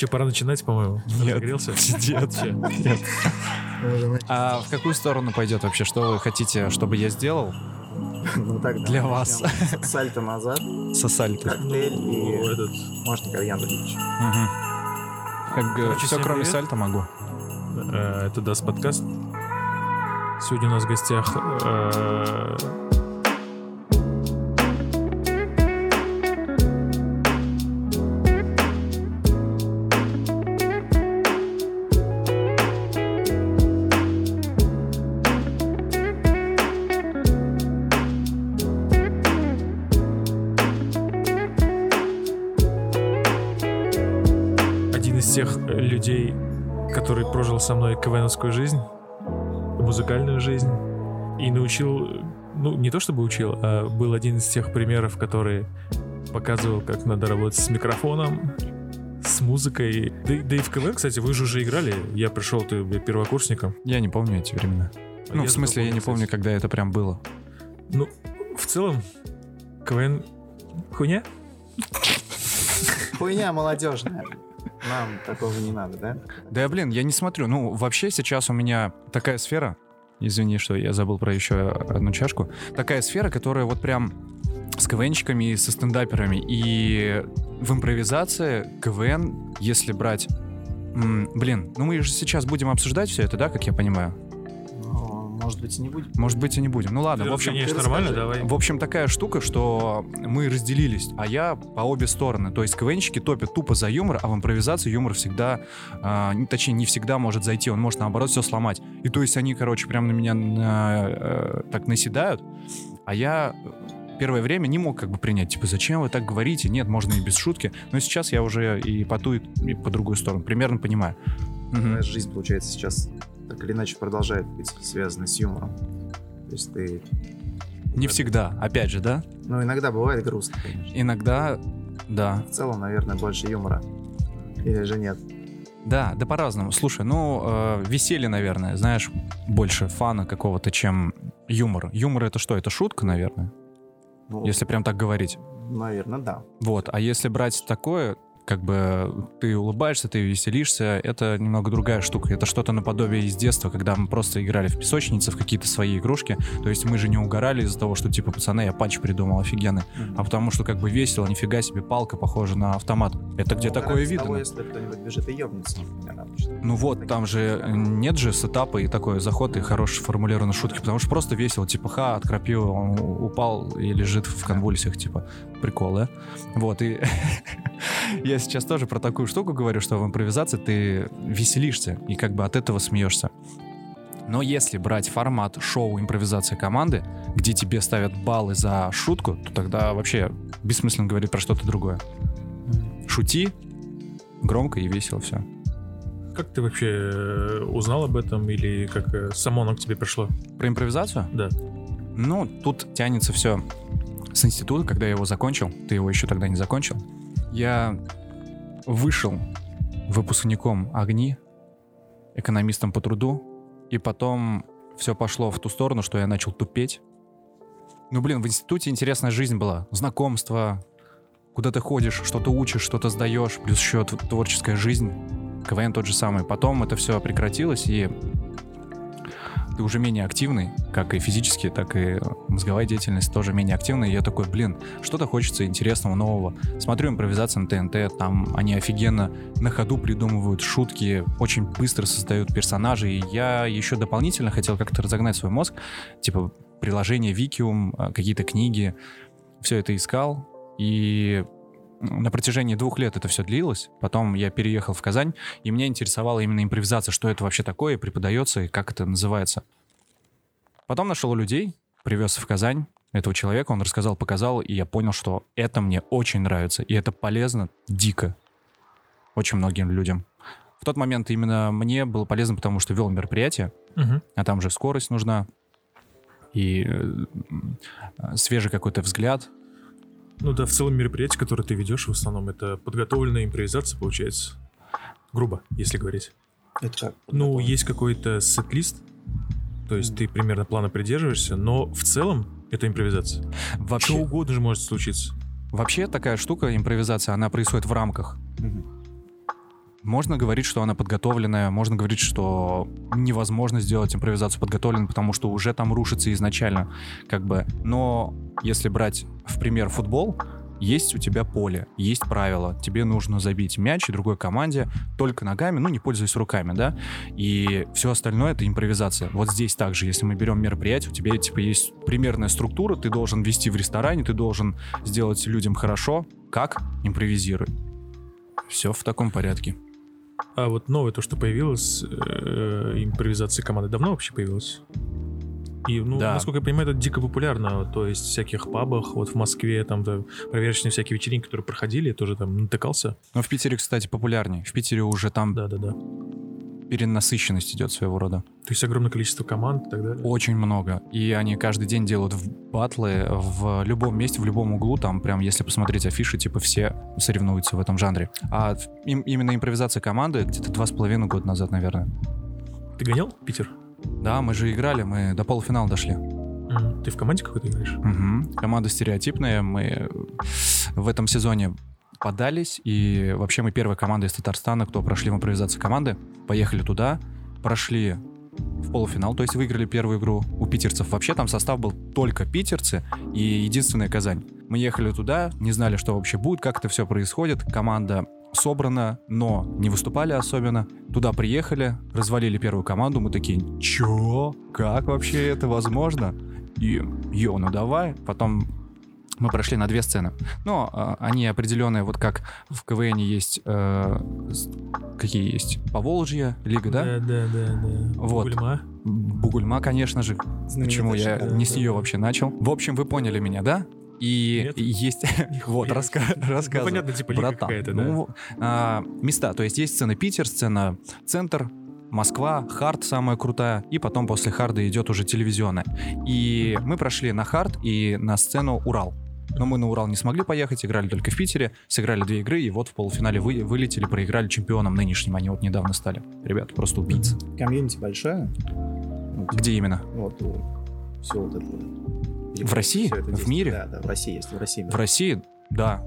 Че, пора начинать, по-моему? Нет. Разогрелся? Нет. А в какую сторону пойдет вообще? Что вы хотите, чтобы я сделал? Ну тогда Для вас. Сальто назад, Сосальки. коктейль О, и этот, можно кальян. Как, Короче, все, кроме сальта могу. э, это даст подкаст. Сегодня у нас в гостях со мной КВНовскую жизнь, музыкальную жизнь, и научил, ну, не то чтобы учил, а был один из тех примеров, который показывал, как надо работать с микрофоном, с музыкой. Да, и- да и в КВН, кстати, вы же уже играли. Я пришел, ты первокурсником. Я не помню эти времена. А Ну, в смысле, я не запомнил, помню, кстати. когда это прям было. Ну, в целом, КВН хуйня? Хуйня молодежная. Нам такого не надо, да? Да, блин, я не смотрю. Ну, вообще сейчас у меня такая сфера, извини, что я забыл про еще одну чашку, такая сфера, которая вот прям с КВНщиками и со стендаперами. И в импровизации КВН, если брать... блин, ну мы же сейчас будем обсуждать все это, да, как я понимаю? Может быть, и не будем. Может быть, и не будем. Ну ладно, в общем, конечно, ты нормально, давай. В общем, такая штука, что мы разделились, а я по обе стороны. То есть КВНщики топят тупо за юмор, а в импровизации юмор всегда, не- точнее, не всегда может зайти, он может, наоборот, все сломать. И то есть они, короче, прям на меня на, э, так наседают, а я первое время не мог как бы принять, типа, зачем вы так говорите? Нет, можно и без шутки. Но сейчас я уже и по ту, и по другую сторону примерно понимаю. Твоя жизнь, получается, сейчас так или иначе продолжает быть связана с юмором. То есть ты... Не всегда, опять же, да? Ну, иногда бывает грустно, конечно. Иногда, да, В целом, наверное, больше юмора. Или же нет? Да, да по-разному. Слушай, ну, э, веселье, наверное, знаешь, больше фана какого-то, чем юмор. Юмор это что? Это шутка, наверное, Ну, если прям так говорить. Наверное, да. Вот, а если брать такое, как бы ты улыбаешься, ты веселишься, это немного другая штука. Это что-то наподобие из детства, когда мы просто играли в песочнице, в какие-то свои игрушки. То есть мы же не угорали из-за того, что, типа, пацаны, я панч придумал офигенный. А потому что как бы весело, нифига себе, палка похожа на автомат. Это где Ну, такое видно? того, если кто-нибудь бежит и ёбнется. Ну вот, там же э, нет же сетапа и такой заход и хорошие формулированные шутки, потому что просто весело, типа, ха, от крапивы он упал и лежит в конвульсиях, типа, прикол, да? Вот, и я сейчас тоже про такую штуку говорю, что в импровизации ты веселишься и как бы от этого смеешься. Но если брать формат шоу импровизация команды, где тебе ставят баллы за шутку, то тогда вообще бессмысленно говорить про что-то другое. Шути, громко и весело все. Как ты вообще э, узнал об этом или как э, само оно к тебе пришло? Про импровизацию? Да. Ну, тут тянется все с института, когда я его закончил. Ты его еще тогда не закончил. Я вышел выпускником огни, экономистом по труду, и потом все пошло в ту сторону, что я начал тупеть. Ну, блин, в институте интересная жизнь была. Знакомства, куда ты ходишь, что-то учишь, что-то сдаешь, плюс еще тв- творческая жизнь. КВН тот же самый. Потом это все прекратилось, и ты уже менее активный, как и физически, так и мозговая деятельность тоже менее активная. И я такой, блин, что-то хочется интересного, нового. Смотрю импровизацию на ТНТ, там они офигенно на ходу придумывают шутки, очень быстро создают персонажей. И я еще дополнительно хотел как-то разогнать свой мозг, типа приложение Викиум, а, какие-то книги, все это искал. И на протяжении двух лет это все длилось. Потом я переехал в Казань, и меня интересовала именно импровизация, что это вообще такое, преподается и как это называется. Потом нашел людей, привез в Казань этого человека, он рассказал, показал, и я понял, что это мне очень нравится, и это полезно дико очень многим людям. В тот момент именно мне было полезно, потому что вел мероприятие, Мгм. а там же скорость нужна, и э, свежий какой-то взгляд, Ну да, в целом мероприятие, которое ты ведешь, в основном это подготовленная импровизация, получается. Грубо, если говорить. Это как? Ну, есть какой-то сет-лист, то есть ты примерно плана придерживаешься, но в целом это импровизация. Что Вообще, угодно же может случиться. вообще такая штука, импровизация, она происходит в рамках. Можно говорить, что она подготовленная, можно говорить, что невозможно сделать импровизацию подготовленной, потому что уже там рушится изначально, как бы. Но если брать в пример футбол, есть у тебя поле, есть правила. Тебе нужно забить мяч другой команде только ногами, ну, не пользуясь руками, да? И все остальное — это импровизация. Вот здесь также, если мы берем мероприятие, у тебя, типа, есть примерная структура, ты должен вести в ресторане, ты должен сделать людям хорошо. Как? Импровизируй. Все в таком порядке. А вот новое то, что появилось, э, импровизация команды, давно вообще появилось? И, ну, Да. насколько я понимаю, это дико популярно. То есть в всяких пабах, вот в Москве, там да, проверочные всякие вечеринки, которые проходили, тоже там натыкался. Но в Питере, кстати, популярнее. В Питере уже там Да-да-да. перенасыщенность идет своего рода. То есть огромное количество команд и так далее. Очень много. И они каждый день делают в батлы в любом месте, в любом углу. Там прям, если посмотреть афиши, типа все соревнуются в этом жанре. А им- именно импровизация команды где-то два с половиной года назад, наверное. Ты гонял Питер? Да, мы же играли, мы до полуфинала дошли. Ты в команде какой-то играешь? Мгм. Команда стереотипная. Мы в этом сезоне подались, и вообще мы первая команда из Татарстана, кто прошли в импровизацию команды. Поехали туда, прошли в полуфинал, то есть выиграли первую игру у питерцев. Вообще там состав был только питерцы и единственная Казань. Мы ехали туда, не знали, что вообще будет, как это все происходит. Команда собрана, но не выступали особенно. Туда приехали, развалили первую команду, мы такие, чё? Как вообще это возможно? И, ё, ну давай. Потом мы прошли на две сцены. Но э, они определенные, вот как в КВН есть, э, какие есть? Поволжье, Лига, да? Да, да, да. да. Вот. Бугульма. Бугульма, конечно же. Почему я не с нее вообще начал? В общем, вы поняли меня, да? И Нет. есть... Вот, раска- Ну, рассказываю. понятно, типа лига Братан, какая-то, да. ну, а, места, то есть есть сцена Питер, сцена Центр, Москва, Хард самая крутая, и потом после Харда идет уже телевизионная. И мы прошли на Хард и на сцену Урал. Но мы на Урал не смогли поехать, играли только в Питере, сыграли две игры, и вот в полуфинале вы, вылетели, проиграли чемпионам нынешним, они вот недавно стали. Ребята, просто убийцы. Комьюнити большая. Ну, Где именно? Вот, все вот это. В России? В мире? Да, да, в России есть, в России. В России, да,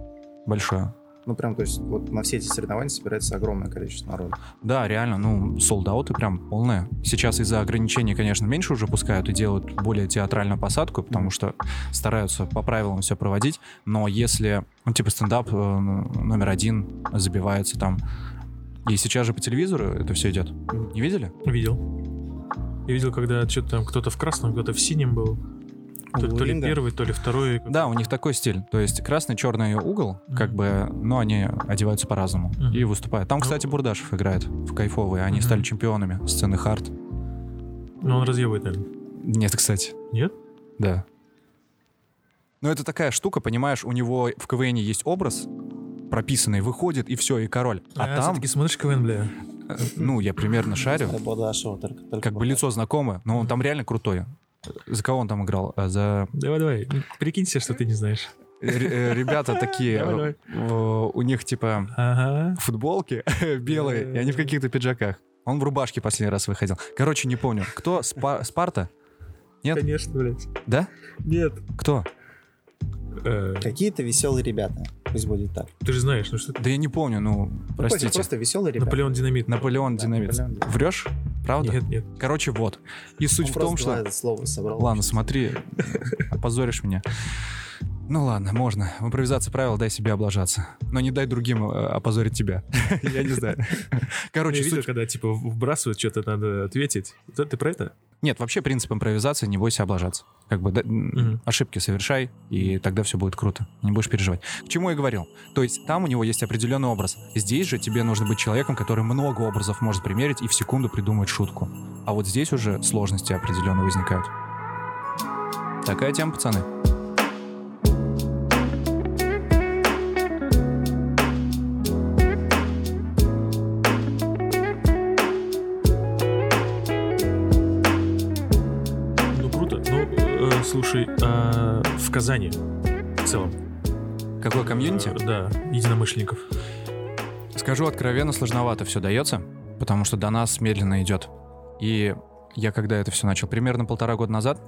большое. Ну, прям, то есть, вот на все эти соревнования собирается огромное количество народа. Да, реально, ну, солдаты прям полные. Сейчас из-за ограничений, конечно, меньше уже пускают и делают более театральную посадку, потому что стараются по правилам все проводить. Но если, ну, типа стендап э, номер один забивается там, и сейчас же по телевизору это все идет. Не видели? Видел. Я видел, когда что-то там кто-то в красном, кто-то в синем был. То, то ли первый, то ли второй. Да, у них такой стиль. То есть красный, черный угол, как бы, но они одеваются по-разному и выступают. Там, Ну- кстати, Бурдашев играет в кайфовые. Они стали чемпионами сцены хард. Ну, он разъебывает, наверное. Нет, кстати. Нет? Да. Но это такая штука, понимаешь, у него в КВН есть образ прописанный, выходит и все, и король. А, там, все-таки смотришь КВН, бля. ну, я примерно шарю, как бы лицо знакомое, но он там реально крутой. За кого он там играл? А, За Давай, давай. Прикинь себе, что ты не знаешь. э, ребята такие, э, у них типа футболки белые, и они в каких-то пиджаках. Он в рубашке последний раз выходил. Короче, не помню. Кто? Спа- Спарта? Нет? Конечно, блядь. Да? Нет. Кто? Э, Какие-то веселые ребята. Пусть будет так. Ты же знаешь, ну что? Да я не помню, ну, Ну, простите. Просто веселые ребята. Наполеон Динамит. Наполеон Да, Динамит. Наполеон Динамит. Врешь? Правда? Нет, нет. Короче, вот. И суть Он в том, что... это слово собрал. Ладно, смотри, опозоришь меня. Ну ладно, можно. В импровизации правил дай себе облажаться. Но не дай другим э, опозорить тебя. Я не знаю. Короче, Я видел, когда типа вбрасывают, что-то надо ответить. Ты про это? Нет, вообще принцип импровизации не бойся облажаться. Как бы да, Мгм. ошибки совершай, и тогда все будет круто. Не будешь переживать. К чему я говорил? То есть там у него есть определенный образ. Здесь же тебе нужно быть человеком, который много образов может примерить и в секунду придумать шутку. А вот здесь уже сложности определенно возникают. Такая тема, пацаны. Казани в целом? Какое комьюнити? э, Да, единомышленников. Скажу откровенно, сложновато все дается, потому что до нас медленно идет. И я когда это все начал, примерно полтора года назад,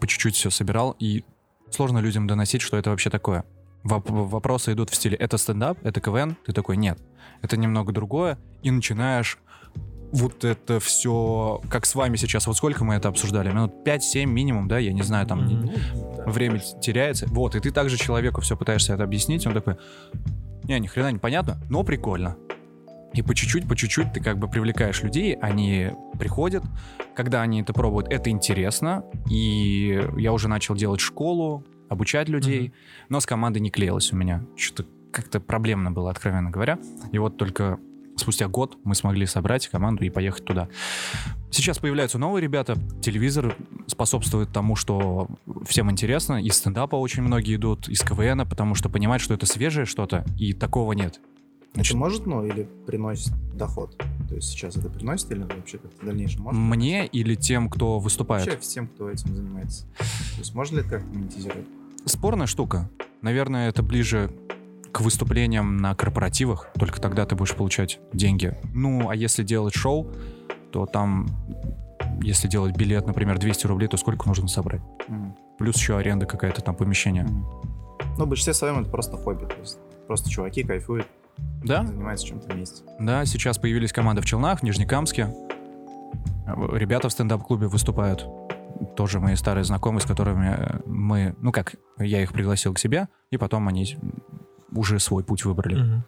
по чуть-чуть все собирал, и сложно людям доносить, что это вообще такое. воп- вопросы идут в стиле «это стендап? Это КВН?» Ты такой «нет, это немного другое». И начинаешь вот это все, как с вами сейчас, вот сколько мы это обсуждали? Минут 5-7 минимум, да, я не знаю, там Мгм. Время теряется. Вот, и ты также человеку все пытаешься это объяснить, он такой, не, ни хрена не понятно, но прикольно. И по чуть-чуть, по чуть-чуть ты как бы привлекаешь людей, они приходят, когда они это пробуют, это интересно, и я уже начал делать школу, обучать людей, но с командой не клеилось у меня. Что-то как-то проблемно было, откровенно говоря. И вот только спустя год мы смогли собрать команду и поехать туда. Сейчас появляются новые ребята. Телевизор способствует тому, что всем интересно. Из стендапа очень многие идут, из КВН, потому что понимают, что это свежее что-то, и такого нет. Это может, ну, или приносит доход? То есть сейчас это приносит или вообще как-то в дальнейшем может? Мне или тем, кто выступает? Вообще всем, кто этим занимается. То есть можно ли это как-то монетизировать? Спорная штука. Наверное, это ближе к выступлениям на корпоративах. Только тогда ты будешь получать деньги. Ну, а если делать шоу, то там, если делать билет, например, 200 рублей, то сколько нужно собрать? Мгм. Плюс еще аренда какая-то там помещения. Мгм. Ну, в большинстве своем это просто хобби. То есть просто чуваки кайфуют, Да? занимаются чем-то вместе. Да, сейчас появились команды в Челнах, в Нижнекамске. Ребята в стендап-клубе выступают. Тоже мои старые знакомые, с которыми э, мы... Ну как, я их пригласил к себе, и потом они уже свой путь выбрали. Мгм.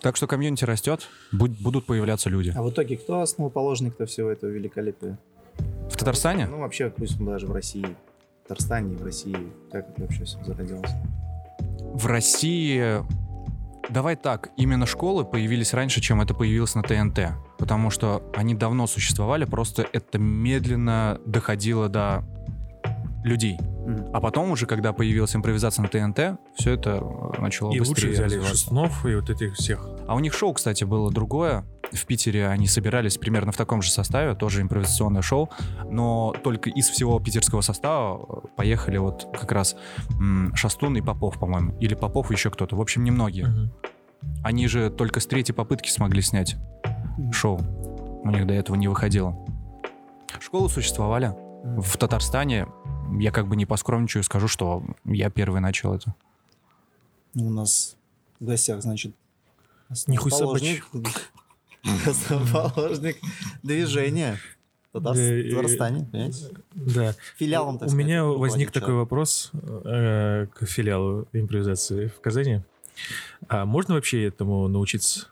Так что комьюнити растет, буд- будут появляться люди. А в итоге кто основоположник-то всего этого великолепия? В Татарстане? Ну, вообще, пусть даже в России. В Татарстане и в России. Как это вообще все зародилось? В России... Давай так, именно школы появились раньше, чем это появилось на ТНТ. Потому что они давно существовали, просто это медленно доходило до людей. А потом уже, когда появилась импровизация на ТНТ, все это э, начало И лучше быстрее взяли развиваться. Шестунов и вот этих всех. А у них шоу, кстати, было другое. В Питере они собирались примерно в таком же составе, тоже импровизационное шоу, но только из всего питерского состава э, поехали вот как раз Шастун и Попов, по-моему. Или Попов и еще кто-то. В общем, немногие. Мгм. Они же только с третьей попытки смогли снять шоу. У них до этого не выходило. Школы существовали. В Татарстане я как бы не поскромничаю, скажу, что я первый начал это. У нас в гостях, значит, Нихуй основоположник, основоположник движения в Татар- Да, Татарстане, понимаете? Да. Филиалом, так У сказать, меня возник такой вопрос э, к филиалу импровизации в Казани. А можно вообще этому научиться?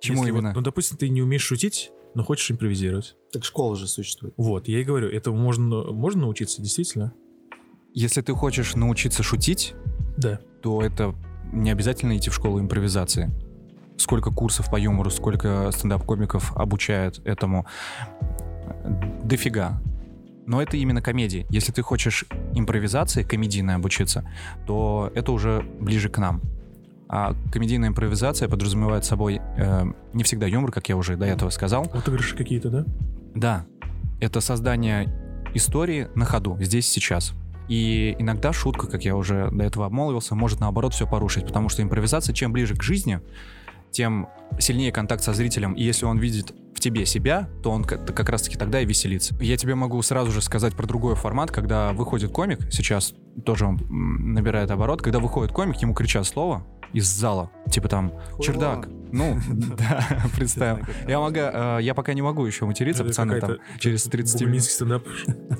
Чему Если вот, именно? ну, допустим, ты не умеешь шутить, но хочешь импровизировать. Так школа же существует. Вот, я и говорю, этому можно, можно научиться, действительно? Если ты хочешь научиться шутить, Да. то это не обязательно идти в школу импровизации. Сколько курсов по юмору, сколько стендап-комиков обучают этому. Дофига. Но это именно комедии. Если ты хочешь импровизации комедийной обучиться, то это уже ближе к нам. А комедийная импровизация подразумевает собой э, не всегда юмор, как я уже до этого сказал. Отыгрыши какие-то, да? Да, это создание истории на ходу, здесь сейчас. И иногда шутка, как я уже до этого обмолвился, может наоборот все порушить, потому что импровизация, чем ближе к жизни, тем сильнее контакт со зрителем. И если он видит в тебе себя, то он как, раз-таки тогда и веселится. Я тебе могу сразу же сказать про другой формат, когда выходит комик, сейчас тоже он набирает оборот, когда выходит комик, ему кричат слово из зала, типа там чердак. Ну, да, представим. Я, могу, э, я пока не могу еще материться, пацаны, там через 30 минут. Стендап.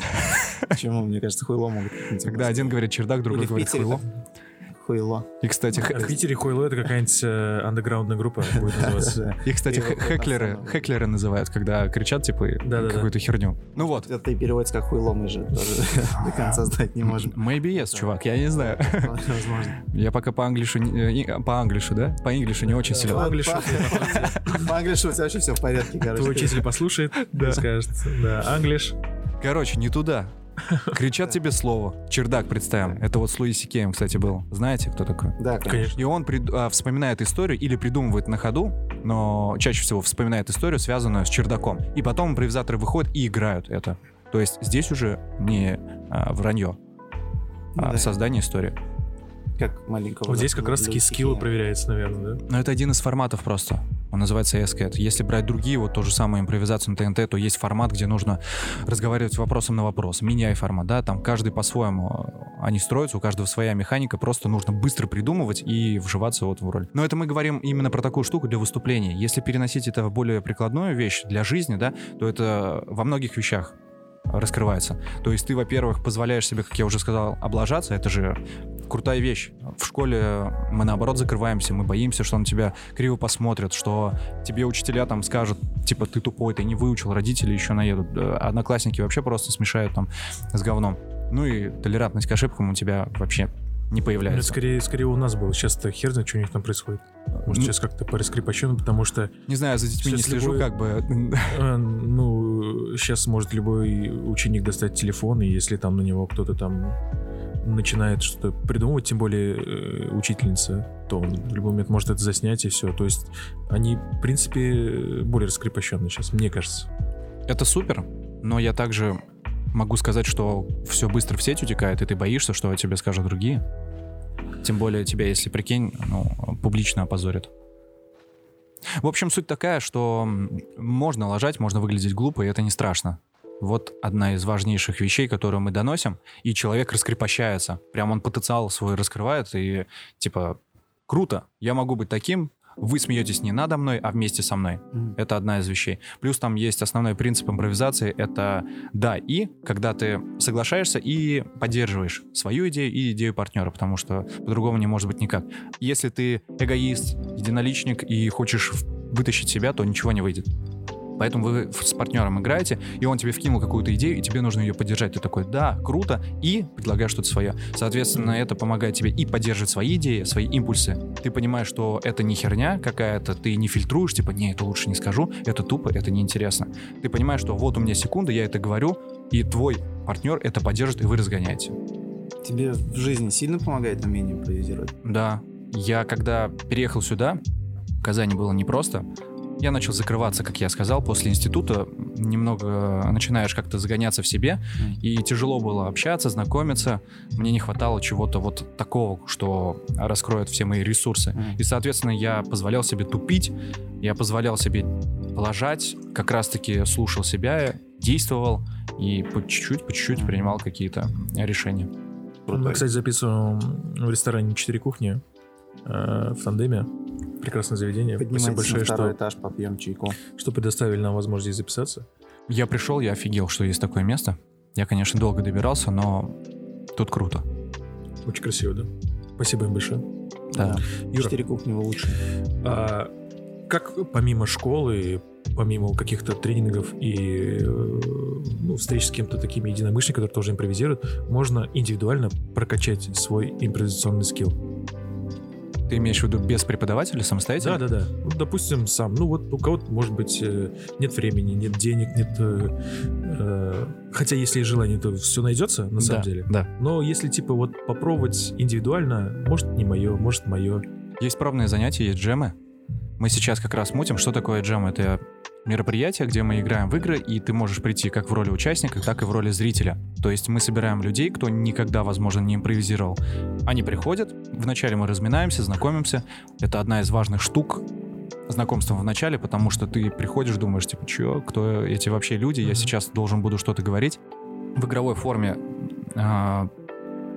Почему? Мне кажется, хуйло могут. Когда один говорит чердак, другой говорит хуйло. Хуйло. И, кстати, хэ- в Питере Хойло это какая-нибудь э, андеграундная группа будет называться. Да. и, кстати, основное. хэклеры называют, когда кричат, типа, какую-то херню. Ну вот. Это и переводится как хуйло, мы же тоже до конца знать не можем. Maybe yes, чувак, я не знаю. Возможно. Я пока по англишу, не- э, по англишу, да? По англишу не очень силен. По англишу. По- англишу у тебя вообще все в порядке, короче. Твой учитель послушает и скажет, да, англиш. Короче, не туда. Кричат тебе слово. Чердак, представим. Это вот с Луиси Кеем, кстати, был. Знаете, кто такой? Да, конечно. И он прид- а, вспоминает историю или придумывает на ходу, но чаще всего вспоминает историю, связанную с чердаком. И потом импровизаторы выходят и играют это. То есть здесь уже не а, вранье, а Да. создание истории. Как маленького. Вот здесь как раз таки Луиси скиллы проверяются, наверное, да? Но это один из форматов просто. Он называется SCAT. Если брать другие, вот то же самое импровизацию на ТНТ, то есть формат, где нужно разговаривать вопросом на вопрос. Меняй формат, да, там каждый по-своему они строятся, у каждого своя механика, просто нужно быстро придумывать и вживаться вот в роль. Но это мы говорим именно про такую штуку для выступления. Если переносить это в более прикладную вещь для жизни, да, то это во многих вещах раскрывается. То есть ты, во-первых, позволяешь себе, как я уже сказал, облажаться, это же крутая вещь. В школе мы наоборот закрываемся, мы боимся, что на тебя криво посмотрят, что тебе учителя там скажут, типа, ты тупой, ты не выучил, родители еще наедут, одноклассники вообще просто смешают там с говном. Ну и толерантность к ошибкам у тебя вообще не появляется. Ну, скорее, скорее у нас было. Сейчас-то хер знает, что у них там происходит. Может, сейчас как-то пораскрепощено, потому что... Не знаю, за детьми не слежу, любой, как бы. А, ну, сейчас может любой ученик достать телефон, и если там на него кто-то там начинает что-то придумывать, тем более э, учительница, то он в любой момент может это заснять и все. То есть они, в принципе, более раскрепощенные сейчас, мне кажется. Это супер, но я также могу сказать, что все быстро в сеть утекает, и ты боишься, что о тебе скажут другие. Тем более тебя, если прикинь, ну, публично опозорят. В общем, суть такая, что можно лажать, можно выглядеть глупо, и это не страшно. Вот одна из важнейших вещей, которую мы доносим, и человек раскрепощается. Прям он потенциал свой раскрывает, и типа, круто, я могу быть таким, вы смеетесь не надо мной, а вместе со мной. Mm-hmm. Это одна из вещей. Плюс там есть основной принцип импровизации, это да и, когда ты соглашаешься и поддерживаешь свою идею и идею партнера, потому что по-другому не может быть никак. Если ты эгоист, единоличник и хочешь вытащить себя, то ничего не выйдет. Поэтому вы с партнером играете, и он тебе вкинул какую-то идею, и тебе нужно ее поддержать. Ты такой, да, круто, и предлагаешь что-то свое. Соответственно, это помогает тебе и поддерживать свои идеи, свои импульсы. Ты понимаешь, что это не херня какая-то, ты не фильтруешь, типа, не, это лучше не скажу, это тупо, это неинтересно. Ты понимаешь, что вот у меня секунда, я это говорю, и твой партнер это поддержит, и вы разгоняете. Тебе в жизни сильно помогает умение импровизировать? Да. Я когда переехал сюда, в Казани было непросто, я начал закрываться, как я сказал, после института. Немного начинаешь как-то загоняться в себе, и тяжело было общаться, знакомиться. Мне не хватало чего-то вот такого, что раскроет все мои ресурсы. И, соответственно, я позволял себе тупить, я позволял себе лажать, как раз-таки слушал себя, действовал и по чуть-чуть, по чуть-чуть принимал какие-то решения. Мы, кстати, записываем в ресторане «Четыре кухни» э, в тандеме прекрасное заведение. Спасибо большое, на второй что, этаж, попьем чайку. Что предоставили нам возможность записаться. Я пришел, я офигел, что есть такое место. Я, конечно, долго добирался, но тут круто. Очень красиво, да? Спасибо им большое. Да. Юра, Четыре кухни лучше. А, как помимо школы, помимо каких-то тренингов и э, ну, встреч с кем-то такими единомышленниками, которые тоже импровизируют, можно индивидуально прокачать свой импровизационный скилл? Ты имеешь в виду без преподавателя самостоятельно? Да, да, да. Ну, допустим, сам. Ну вот у кого-то, может быть, э, нет времени, нет денег, нет... Э, э, хотя если есть желание, то все найдется, на самом да, деле. Да. Но если, типа, вот попробовать индивидуально, может, не мое, может, мое. Есть пробные занятия, есть джемы. Мы сейчас как раз мутим, что такое джем. Это мероприятие, где мы играем в игры, и ты можешь прийти как в роли участника, так и в роли зрителя. То есть мы собираем людей, кто никогда, возможно, не импровизировал. Они приходят, вначале мы разминаемся, знакомимся. Это одна из важных штук знакомства в начале, потому что ты приходишь, думаешь, типа, чё, кто эти вообще люди, я сейчас должен буду что-то говорить. В игровой форме э,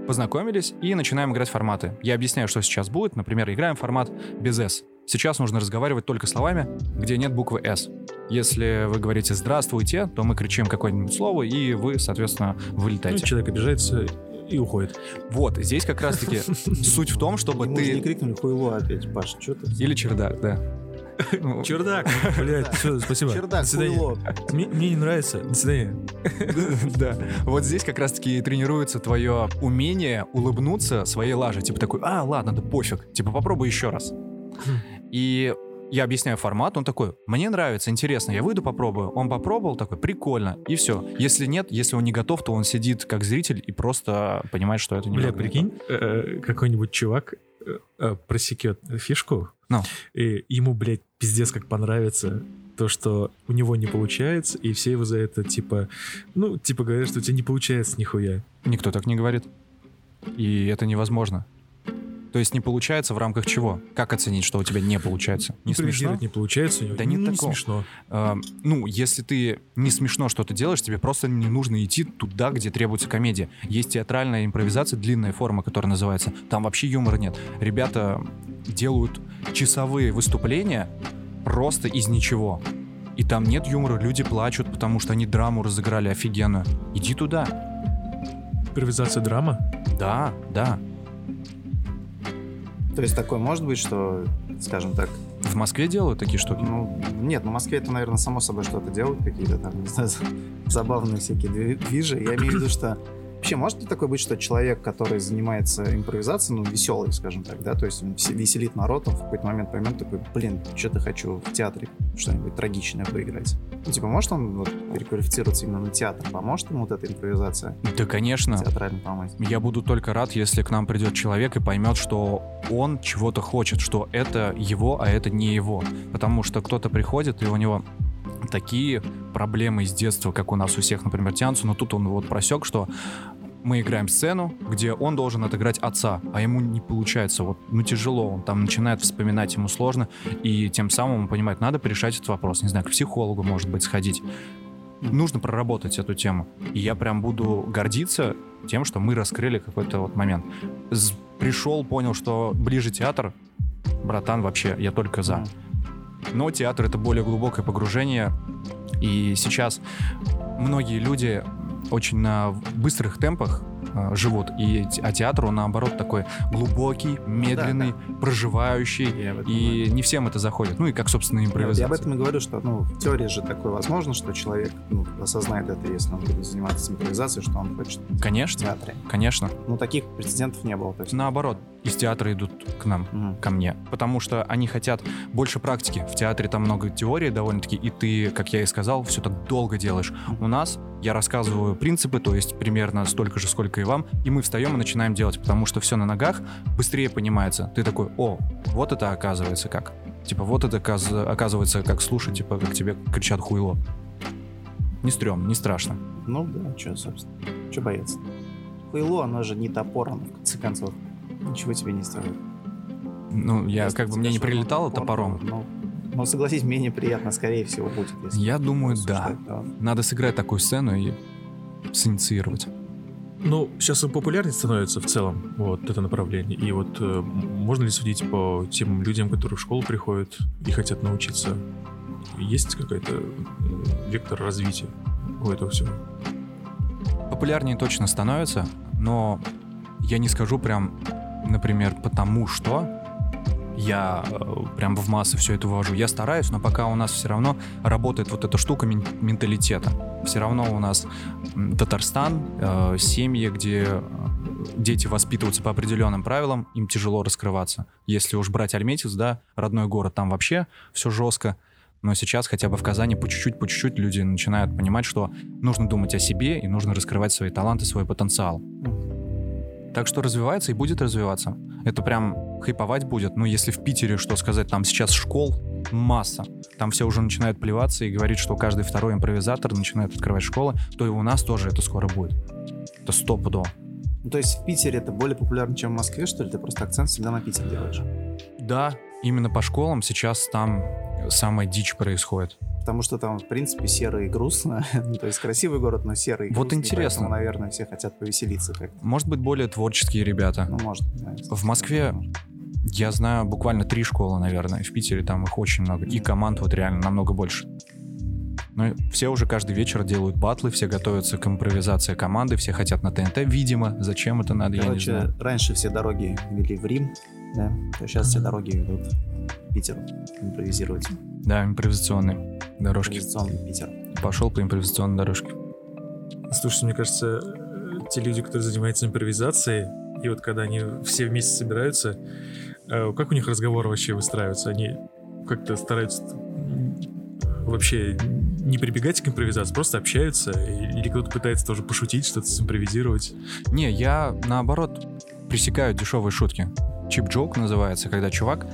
познакомились и начинаем играть форматы. Я объясняю, что сейчас будет. Например, играем формат без S. Сейчас нужно разговаривать только словами, где нет буквы «С». Если вы говорите «здравствуйте», то мы кричим какое-нибудь слово, и вы, соответственно, вылетаете. Ну, человек обижается и уходит. Вот, здесь как раз-таки суть в том, чтобы ты... не крикнули хуйло опять, Паш, что ты? Или чердак, да. Чердак, блядь, все, спасибо. Чердак, хуйло. Мне, мне не нравится. До свидания. Да. Вот здесь как раз-таки тренируется твое умение улыбнуться своей лаже. Типа такой, а, ладно, да пофиг. Типа попробуй еще раз. И я объясняю формат, он такой, мне нравится, интересно, я выйду попробую. Он попробовал, такой, прикольно, и все. Если нет, если он не готов, то он сидит как зритель и просто понимает, что это не Бля, прикинь, э, какой-нибудь чувак э, э, просекет фишку, ну. и ему, блядь, пиздец как понравится то, что у него не получается, и все его за это, типа, ну, типа говорят, что у тебя не получается нихуя. Никто так не говорит. И это невозможно. То есть не получается в рамках чего? Как оценить, что у тебя не получается? Не смешно? Не получается. Да не ну, не такого. смешно. Э, ну, если ты не смешно что-то делаешь, тебе просто не нужно идти туда, где требуется комедия. Есть театральная импровизация, длинная форма, которая называется. Там вообще юмора нет. Ребята делают часовые выступления просто из ничего. И там нет юмора, люди плачут, потому что они драму разыграли офигенную. Иди туда. Импровизация драма. Да, да. То есть такое может быть, что, скажем так, В Москве делают такие штуки. ну, нет, ну в Москве это, наверное, само собой что-то делают, какие-то там, не знаю, забавные всякие дви- движи. Я имею в виду, что вообще может ли такое быть, что человек, который занимается импровизацией, ну, веселый, скажем так, да, то есть он весе- веселит народ, он в какой-то момент поймет такой, блин, что-то хочу в театре что-нибудь трагичное поиграть. Ну, типа, может он вот, переквалифицироваться именно на театр? Поможет ему вот эта импровизация Да, конечно. театрально помочь? Я буду только рад, если к нам придет человек и поймет, что он чего-то хочет, что это его, а это не его. Потому что кто-то приходит, и у него такие проблемы из детства, как у нас у всех, например, тянутся, но тут он вот просек, что мы играем сцену, где он должен отыграть отца, а ему не получается, вот, ну тяжело, он там начинает вспоминать, ему сложно, и тем самым он понимает, надо порешать этот вопрос, не знаю, к психологу, может быть, сходить. Нужно проработать эту тему. И я прям буду гордиться тем, что мы раскрыли какой-то вот момент. Пришел, понял, что ближе театр, братан, вообще, я только за. Но театр — это более глубокое погружение, и сейчас многие люди очень на быстрых темпах живут, и, а театр, он наоборот такой глубокий, медленный, проживающий, Я об этом и не всем это заходит. Ну и как, собственно, Я, вот- я импровизация. об этом и говорю, что ну, в теории же такое возможно, что человек ну, осознает это, если он будет заниматься импровизацией, что он хочет в Конечно, театре. конечно. Ну, таких прецедентов не было. То есть, Наоборот, из театра идут к нам. Мгм. ко мне, потому что они хотят больше практики. В театре там много теории довольно-таки, и ты, как я и сказал, все так долго делаешь. У нас я рассказываю принципы, то есть примерно столько же, сколько и вам, и мы встаем и начинаем делать, потому что все на ногах быстрее понимается. Ты такой, о, вот это оказывается как. Типа, вот это оказ- оказывается как слушать, типа, как тебе кричат хуйло. Не стрёмно, не страшно. Ну да, что, собственно, что бояться? Хуйло, оно же не топор, оно, в конце концов. Ничего тебе не стоит. Ну, я Если как бы мне не прилетало топор, топором. Ну, ну, согласись, менее приятно, скорее всего, будет. Я думаю, да. да. Надо сыграть такую сцену и синициировать. Ну, сейчас популярнее становится в целом, вот это направление. И вот э, можно ли судить по тем людям, которые в школу приходят и хотят научиться? Есть какой-то вектор развития у этого всего? популярнее точно становится, но я не скажу прям, например, потому что я э, прям в массы все это вывожу. Я стараюсь, но пока у нас все равно работает вот эта штука мен- менталитета. Все равно у нас Татарстан, э, семьи, где э, дети воспитываются по определенным правилам, им тяжело раскрываться. Если уж брать Альметьевск, да, родной город, там вообще все жестко. Но сейчас хотя бы в Казани по чуть-чуть, по чуть-чуть люди начинают понимать, что нужно думать о себе и нужно раскрывать свои таланты, свой потенциал. Так что развивается и будет развиваться. Это прям хайповать будет. Ну, если в Питере, что сказать, там сейчас школ масса. Там все уже начинают плеваться и говорить, что каждый второй импровизатор начинает открывать школы, то и у нас тоже это скоро будет. Это стопудово. Ну, то есть в Питере это более популярно, чем в Москве, что ли? Ты просто акцент всегда на Питер делаешь. Да, именно по школам сейчас там самая дичь происходит. Потому что там, в принципе, серо и грустно. Ну, то есть красивый город, но серый и Вот грустный, интересно. поэтому, наверное, все хотят повеселиться как-то. Может быть, более творческие ребята. Ну, может. да, В Москве я знаю буквально три школы, наверное. В Питере там их очень много. И команд вот реально намного больше. Ну, все уже каждый вечер делают батлы, все готовятся к импровизации команды, все хотят на ТНТ, видимо. Зачем это надо, я не Короче, знаю. раньше все дороги вели в Рим, да, то сейчас все дороги ведут в Питер импровизировать. Да, импровизационные дорожки. Импровизационный Питер. Пошел по импровизационной дорожке. Слушай, мне кажется, э, те люди, которые занимаются импровизацией, и вот когда они все вместе собираются, э, как у них разговоры вообще выстраиваются? Они как-то стараются м, вообще не прибегать к импровизации, просто общаются, или кто-то пытается тоже пошутить, что-то симпровизировать. Не, я наоборот пресекаю дешевые шутки. Cheap joke называется, когда чувак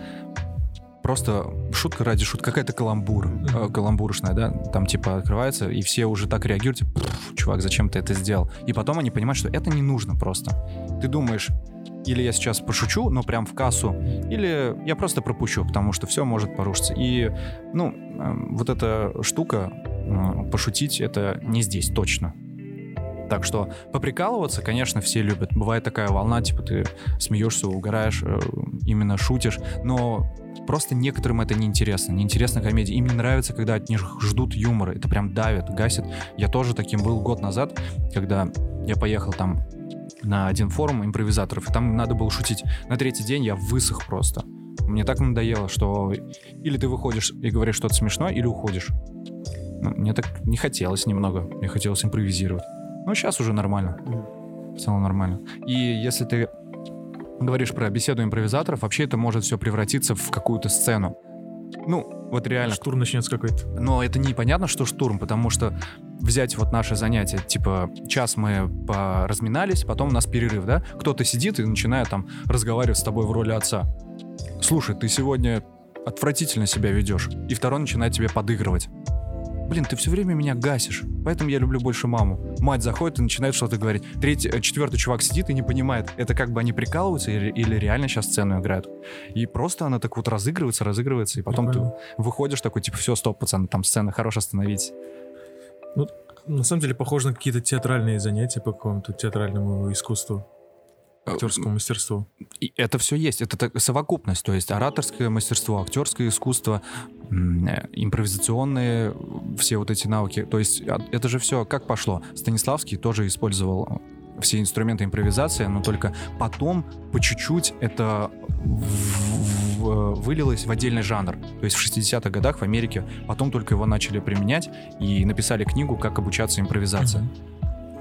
просто шутка ради шутки, какая-то каламбур, э, каламбуршная, да, там типа открывается, и все уже так реагируют, типа, «Пф, чувак, зачем ты это сделал? И потом они понимают, что это не нужно просто. Ты думаешь, или я сейчас пошучу, но прям в кассу, или я просто пропущу, потому что все может порушиться. И, ну, э, вот эта штука, э, пошутить, это не здесь точно. Так что поприкалываться, конечно, все любят. Бывает такая волна, типа ты смеешься, угораешь, э, именно шутишь, но просто некоторым это неинтересно. Неинтересно комедия. Им не нравится, когда от них ждут юмора. Это прям давит, гасит. Я тоже таким был год назад, когда я поехал там на один форум импровизаторов, и там надо было шутить. На третий день я высох просто. Мне так надоело, что или ты выходишь и говоришь что-то смешное, или уходишь. Ну, мне так не хотелось немного. Мне хотелось импровизировать. Ну, сейчас уже нормально. В целом нормально. И если ты говоришь про беседу импровизаторов, вообще это может все превратиться в какую-то сцену. Ну, вот реально. Штурм начнется какой-то. Но это непонятно, что штурм, потому что взять вот наше занятие, типа час мы поразминались, потом у нас перерыв, да? Кто-то сидит и начинает там разговаривать с тобой в роли отца. Слушай, ты сегодня отвратительно себя ведешь. И второй начинает тебе подыгрывать. Блин, ты все время меня гасишь, поэтому я люблю больше маму. Мать заходит и начинает что-то говорить. Третий, э, четвертый чувак сидит и не понимает, это как бы они прикалываются или, или реально сейчас сцену играют. И просто она так вот разыгрывается, разыгрывается, и потом ты выходишь такой, типа, все, стоп, пацаны, там сцена, хорош остановить. Ну, на самом деле похоже на какие-то театральные занятия по какому-то театральному искусству, актерскому мастерству. И это все есть, это совокупность, то есть ораторское мастерство, актерское искусство, э, импровизационные все вот эти навыки. То есть а, это же все как пошло. Станиславский тоже использовал все инструменты импровизации, но только потом по чуть-чуть это в- в- вылилось в отдельный жанр. То есть в 60-х годах в Америке потом только его начали применять и написали книгу «Как обучаться импровизации».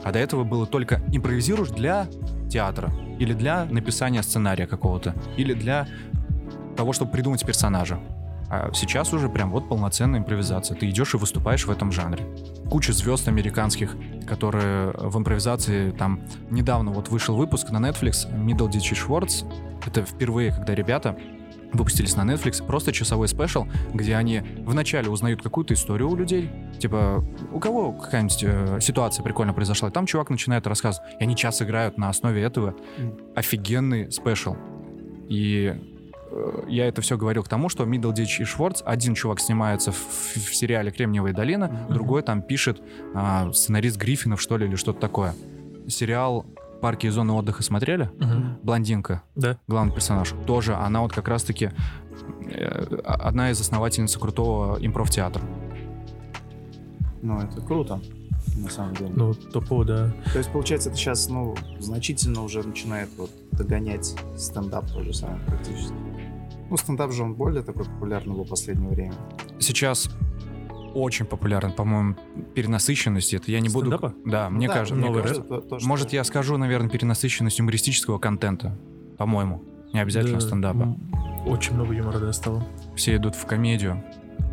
А до этого было только импровизируешь для театра, или для написания сценария какого-то, или для того, чтобы придумать персонажа. А сейчас уже прям вот полноценная импровизация. Ты идешь и выступаешь в этом жанре. Куча звезд американских, которые в импровизации там... Недавно вот вышел выпуск на Netflix Middleditch и Schwartz. Это впервые, когда ребята выпустились на Netflix, просто часовой special, где они вначале узнают какую-то историю у людей, типа, у кого какая-нибудь э, ситуация прикольно произошла, и там чувак начинает рассказывать, и они час играют на основе этого офигенный special. И э, я это все говорил к тому, что Middleditch и Schwartz, один чувак снимается в, в сериале «Кремниевая долина», Мгм. другой там пишет а, сценарист Гриффинов, что ли, или что-то такое. Сериал «Парки и зоны отдыха» смотрели? Мгм. Блондинка, Да. главный персонаж, тоже она вот как раз-таки э, одна из основательниц крутого импров-театра. Ну, это круто, на самом деле. Ну, топово, да. То есть, получается, это сейчас, ну, значительно уже начинает вот догонять стендап тоже самое практически. Ну, стендап же он более такой популярный был в последнее время. Сейчас очень популярен, по-моему, перенасыщенность. Это я не буду... Стендапа? Да, мне Да, кажется. мне новый кажется, то- то, Может, я скажу, наверное, перенасыщенность юмористического контента. По-моему. Не обязательно Да, стендапа. Очень много юмора, да, стало. Все идут в комедию.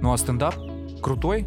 Ну а стендап крутой.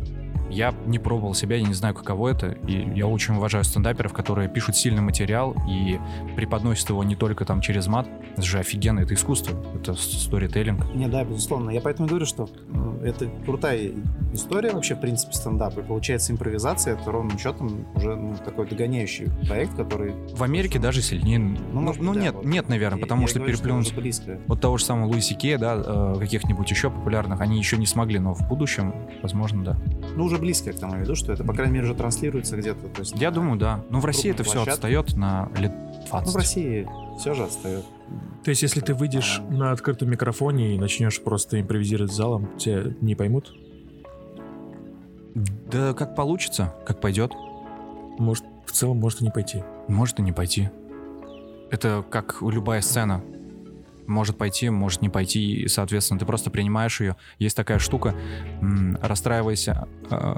Я не пробовал себя, я не знаю, каково это. И я очень уважаю стендаперов, которые пишут сильный материал и преподносят его не только там через мат. Это же офигенно, это искусство, это сторителлинг. Не, да, безусловно. Я поэтому говорю, что ну, это крутая история вообще, в принципе, стендап. И получается импровизация, это ровным счетом уже ну, такой догоняющий проект, который... В Америке даже сильнее. Ну, ну, может быть, да, нет, вот. нет, наверное, потому я что говорю, переплюнуть близко. вот того же самого Луиси Кея, да, э, каких-нибудь еще популярных, они еще не смогли, но в будущем, возможно, да. Ну, уже близко к тому виду, что это, по крайней мере, уже транслируется где-то. То есть, Я на- думаю, да. Но в России это все площадке. отстает на лет 20. Ну, в России все же отстает. То есть, если ты выйдешь А. на открытом микрофоне и начнешь просто импровизировать с залом, тебя не поймут? Да как получится, как пойдет. Может, в целом, может и не пойти. Может и не пойти. Это как любая сцена. Может пойти, может не пойти, и, соответственно, ты просто принимаешь ее. Есть такая штука, расстраивайся, э,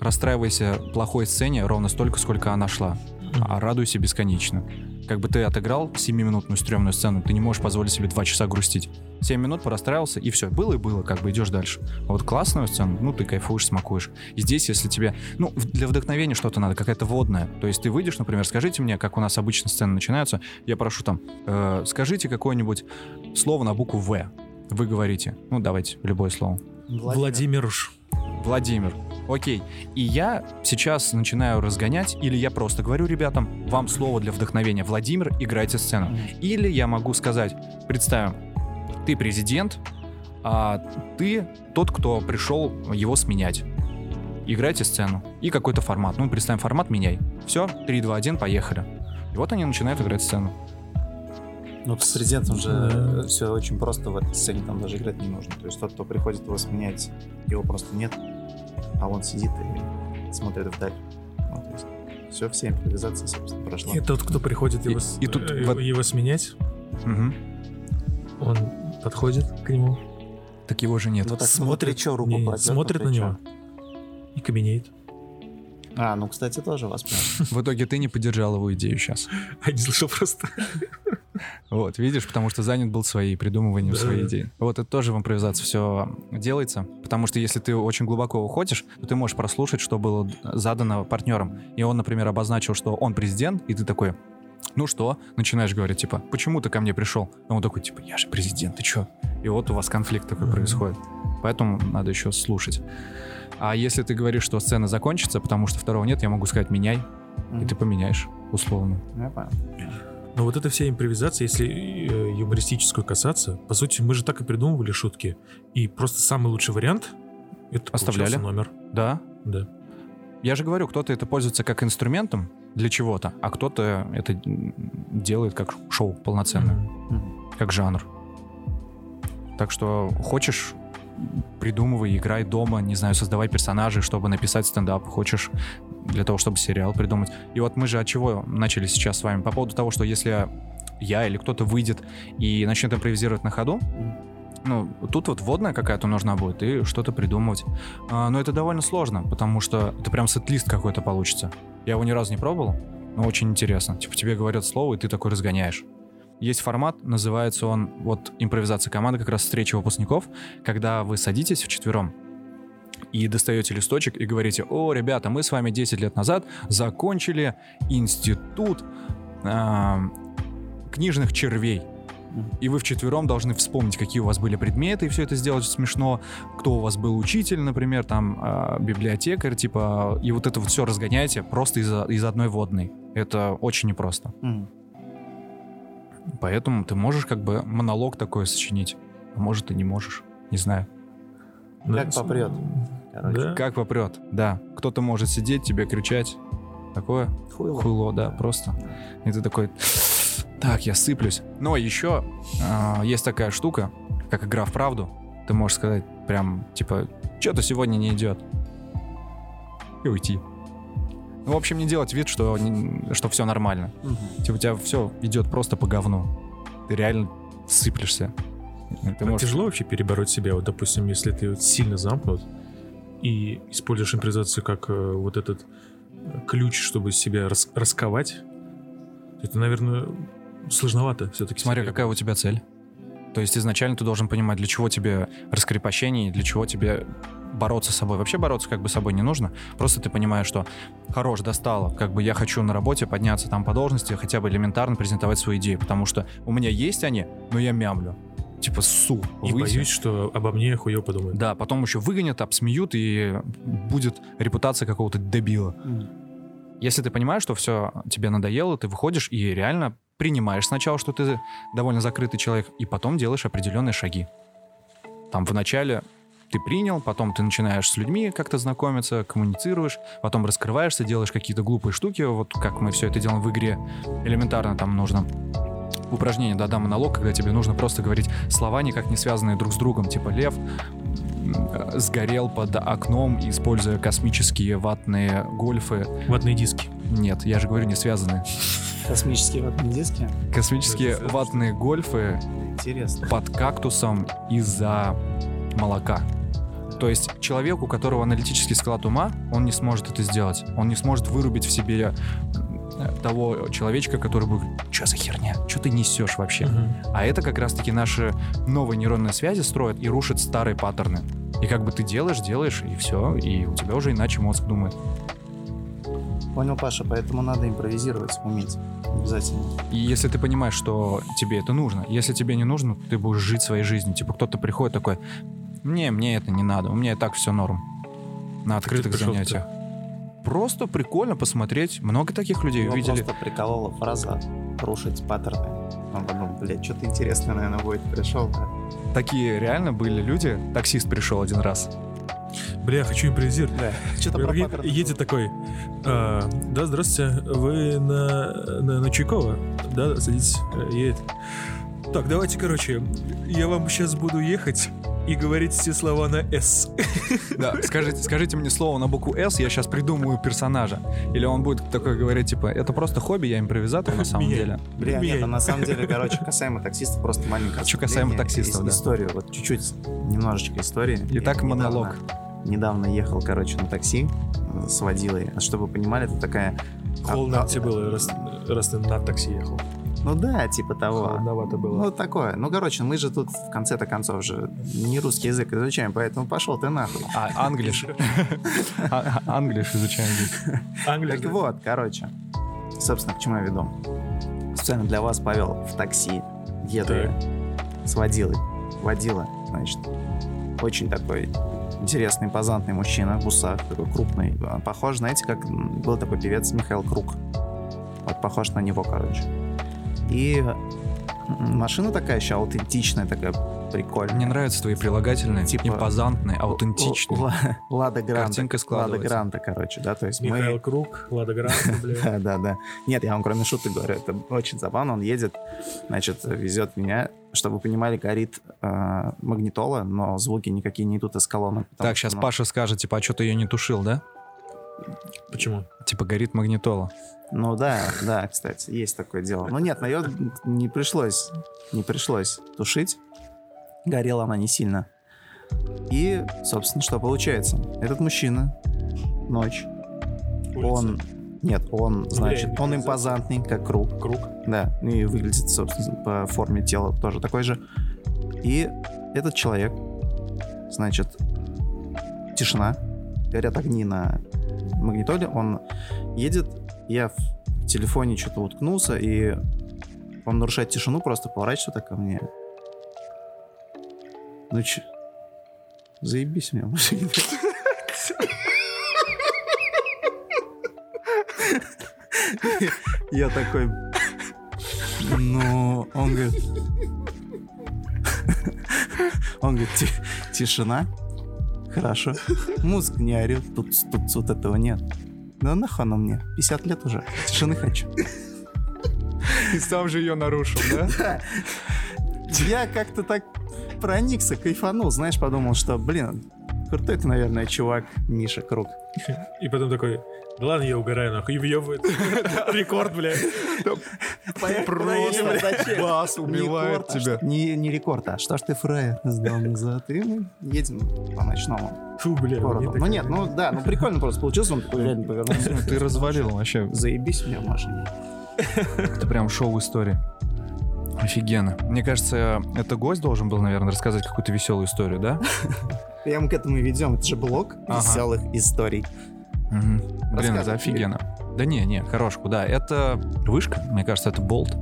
расстраивайся плохой сцене ровно столько, сколько она шла, а радуйся бесконечно. Как бы ты отыграл 7-минутную стрёмную сцену, ты не можешь позволить себе 2 часа грустить. 7 минут порастраивался, и все, было и было, как бы идешь дальше. А вот классную сцену, ну, ты кайфуешь, смакуешь. И здесь, если тебе, ну, для вдохновения что-то надо, какая-то водная. То есть ты выйдешь, например, скажите мне, как у нас обычно сцены начинаются, я прошу там, э, скажите какое-нибудь слово на букву «В». Вы говорите, ну, давайте, любое слово. Владимир Ш. Владимир. Окей. И я сейчас начинаю разгонять, или я просто говорю ребятам, вам слово для вдохновения. Владимир, играйте сцену. Или я могу сказать, представим, ты президент, а ты тот, кто пришел его сменять. Играйте сцену. И какой-то формат. Ну, представим формат, меняй. Все, 3, 2, 1, поехали. И вот они начинают играть сцену. Ну, с президентом же все очень просто в этой сцене, там даже играть не нужно. То есть тот, кто приходит его сменять, его просто нет, а он сидит и смотрит вдаль. Ну, то есть все, вся импровизация, собственно, прошла. И тот, кто приходит И- его, с- и тут э, его сменять, Мгм. он подходит к нему, Так его же нет. Ну так смотрит- смотрит, что руку не, смотрит на плечо. него и каменеет. А, ну, кстати, тоже вас. В итоге ты не поддержал его идею сейчас. А не слышал просто. Вот, видишь, потому что занят был своей придумыванием Да. своей идеи. Вот это тоже в импровизации все делается, потому что если ты очень глубоко уходишь, то ты можешь прослушать, что было задано партнером. И он, например, обозначил, что он президент, и ты такой, ну что? Начинаешь говорить, типа, почему ты ко мне пришел? А он такой, типа, я же президент, ты чё? И вот у вас конфликт такой Мгм. происходит. Поэтому надо еще слушать. А если ты говоришь, что сцена закончится, потому что второго нет, я могу сказать, меняй, и ты поменяешь, условно. Я понял. Но вот эта вся импровизация, если э, юмористическую касаться, по сути, мы же так и придумывали шутки. И просто самый лучший вариант — это Оставляли. номер. Да, Да. Я же говорю, кто-то это пользуется как инструментом для чего-то, а кто-то это делает как шоу полноценное. Мгм. как жанр. Так что хочешь, придумывай, играй дома, не знаю, создавай персонажей, чтобы написать стендап. Хочешь для того, чтобы сериал придумать. И вот мы же от чего начали сейчас с вами? По поводу того, что если я или кто-то выйдет и начнет импровизировать на ходу, ну, тут вот вводная какая-то нужна будет, и что-то придумывать. А, но это довольно сложно, потому что это прям сет-лист какой-то получится. Я его ни разу не пробовал, но очень интересно. Типа тебе говорят слово, и ты такой разгоняешь. Есть формат, называется он, вот импровизация команды, как раз встреча выпускников, когда вы садитесь вчетвером и достаете листочек и говорите, о, ребята, мы с вами 10 лет назад закончили институт а, книжных червей. И вы вчетвером должны вспомнить, какие у вас были предметы, и все это сделать смешно. Кто у вас был учитель, например, там, а, библиотекарь, типа, и вот это вот все разгоняете просто из, из одной водной. Это очень непросто. Мгм. Поэтому ты можешь как бы монолог такой сочинить. А может, и не можешь. Не знаю. Ну, Как попрет. Короче. Да. Как попрет. Да. Кто-то может сидеть, тебе кричать. Такое Хуйло. хуйло, да, просто. И ты такой, так, я сыплюсь. Но еще а, есть такая штука, как игра в правду. Ты можешь сказать прям, типа, что-то сегодня не идет. И уйти. Ну, в общем, не делать вид, что, не- что все нормально. Мгм. Типа, у тебя все идет просто по говну. Ты реально сыплешься. Ты А можешь... Тяжело вообще перебороть себя, вот, допустим, если ты вот сильно замкнут и используешь импровизацию как э, вот этот э, ключ, чтобы себя рас- расковать. Это, наверное, сложновато все-таки. Смотри, какая у тебя цель. То есть изначально ты должен понимать, для чего тебе раскрепощение, для чего тебе бороться с собой. Вообще бороться как бы с собой не нужно. Просто ты понимаешь, что хорош, достало. Как бы я хочу на работе подняться там по должности, хотя бы элементарно презентовать свои идеи. Потому что у меня есть они, но я мямлю. Типа ссу. И выйти. боюсь, что обо мне хуево подумают. Да, потом еще выгонят, обсмеют, и будет репутация какого-то дебила. Мгм. Если ты понимаешь, что все тебе надоело, ты выходишь и реально принимаешь сначала, что ты довольно закрытый человек, и потом делаешь определенные шаги. Там вначале ты принял, потом ты начинаешь с людьми как-то знакомиться, коммуницируешь, потом раскрываешься, делаешь какие-то глупые штуки, вот как мы все это делаем в игре. Элементарно там нужно упражнение «Да-да, монолог», когда тебе нужно просто говорить слова, никак не связанные друг с другом, типа «Лев э, сгорел под окном, используя космические ватные гольфы». Ватные диски. Нет, я же говорю, не связанные. Космические ватные диски. Космические ватные гольфы Интересно. под кактусом из-за молока. То есть человек, у которого аналитический склад ума, он не сможет это сделать. Он не сможет вырубить в себе э, того человечка, который будет что за херня? Что ты несешь вообще? Мгм. А это как раз-таки наши новые нейронные связи строят и рушат старые паттерны. И как бы ты делаешь, делаешь, и все, и у тебя уже иначе мозг думает. Понял, Паша, поэтому надо импровизировать, уметь. Обязательно. И если ты понимаешь, что тебе это нужно, если тебе не нужно, ты будешь жить своей жизнью. Типа кто-то приходит такой, не, мне это не надо, у меня и так все норм. на открытых занятиях. Просто прикольно посмотреть. Много таких людей Его увидели. просто приколола фраза «рушить паттерны». Он подумал, блядь, что-то интересное, наверное, будет. Пришел, да. Такие реально были люди. Таксист пришел один раз. Бля, я хочу импровизировать. Да. Что-то про едет такой, «А, да, здравствуйте, вы на, на, на Чайкова? Да, садитесь, Э, едет. Так, давайте, короче, я вам сейчас буду ехать и говорить все слова на «С». Да, скажите, скажите мне слово на букву «С», я сейчас придумаю персонажа. Или он будет такой говорить, типа, это просто хобби, я импровизатор на самом Меня. деле. Бля, Меня- нет, а на самом деле, короче, касаемо таксистов, просто маленькое Чё касаемо таксистов, да. Историю, вот чуть-чуть, немножечко истории. Итак, Я монолог. Недавно, недавно ехал, короче, на такси э, с водилой. А Чтобы вы понимали, это такая... Холодно а- тебе было, раз, раз ты на такси ехал. Ну да, типа того. Холодновато было. Ну, такое. Ну, короче, мы же тут в конце-то концов же не русский язык изучаем, поэтому пошел ты нахуй. А, англиш. А, а, Англиш изучаем здесь. Так вот, короче, собственно, к чему я веду. Специально для вас повел в такси, еду я с водилой. Водила, значит, очень такой интересный, импозантный мужчина в усах, такой крупный. А, Похож, знаете, как был такой певец Михаил Круг. Вот похож на него, короче. И машина такая еще аутентичная, такая прикольная. Мне нравятся твои прилагательные, Типа- импозантные, аутентичные. Л- Л- Лада Гранта. Картинка Лада складывается. Гранта, короче, да, то есть мы... Михаил Круг, Лада Гранта, бля. Да, да, да. Нет, я вам кроме шуток говорю, это очень забавно. Он едет, значит, везет меня, чтобы вы понимали, горит э, магнитола, но звуки никакие не идут из колонок. Так, что, сейчас ну, Паша скажет, типа, а что ты ее не тушил, да? Почему? Типа, горит магнитола. Ну да, да, кстати, есть такое дело. Ну нет, но ее не пришлось, не пришлось тушить. Горела она не сильно. И, собственно, что получается? Этот мужчина, ночь, он... Нет, он, значит, он импозантный, как круг. Круг. Да, и выглядит, собственно, по форме тела тоже такой же. И этот человек, значит, тишина, горят огни на магнитоле, он едет, я в телефоне что-то уткнулся, и он нарушает тишину, просто поворачивается так ко мне. Ну че? Заебись мне в машине. Я такой... Ну, он говорит... Он говорит, «Ти- тишина, хорошо. Музыка не орет, тут, тут вот этого нет. Да нахуй оно мне, 50 лет уже, тишины хочу. И сам же ее нарушил, да? Я как-то так проникся, кайфанул, знаешь, подумал, что, блин, крутой ты, наверное, чувак, Миша Круг. И потом такой, да ладно, я угораю, нахуй, и въебывает. Рекорд, бля. Просто бас убивает тебя. Не, не рекорд, а что ж ты фраер сдал назад? И мы едем по ночному Фу, бля. Ну нет, ну да, ну прикольно просто получился, он такой реально повернулся. Ну, Ты развалил вообще. Заебись мне в машине. Это прям шоу истории. Офигенно. Мне кажется, это гость должен был, наверное, рассказать какую-то веселую историю, да? Я мы к этому и ведем, это же блог веселых историй. Мгм. Блин, это офигенно. Да не, не, хорошку, да. Это вышка, мне кажется, это болт.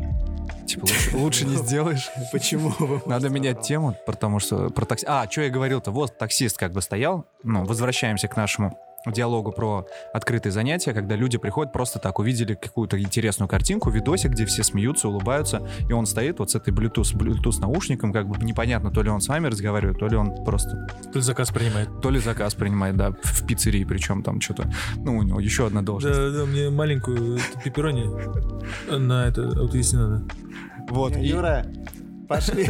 Типа лучше, лучше не сделаешь. Почему? Надо менять тему, потому что про такси... А, что я говорил-то? Вот таксист как бы стоял. Ну, возвращаемся к нашему диалогу про открытые занятия, когда люди приходят просто так, увидели какую-то интересную картинку, видосик, где все смеются, улыбаются, и он стоит вот с этой Bluetooth, Bluetooth наушником, как бы непонятно, то ли он с вами разговаривает, то ли он просто, Тут заказ принимает. то ли заказ принимает, да, в пиццерии, причем там что-то, ну, у него еще одна должность. Да, да, мне маленькую пепперони на это вот если надо. Вот, и- Юра, пошли.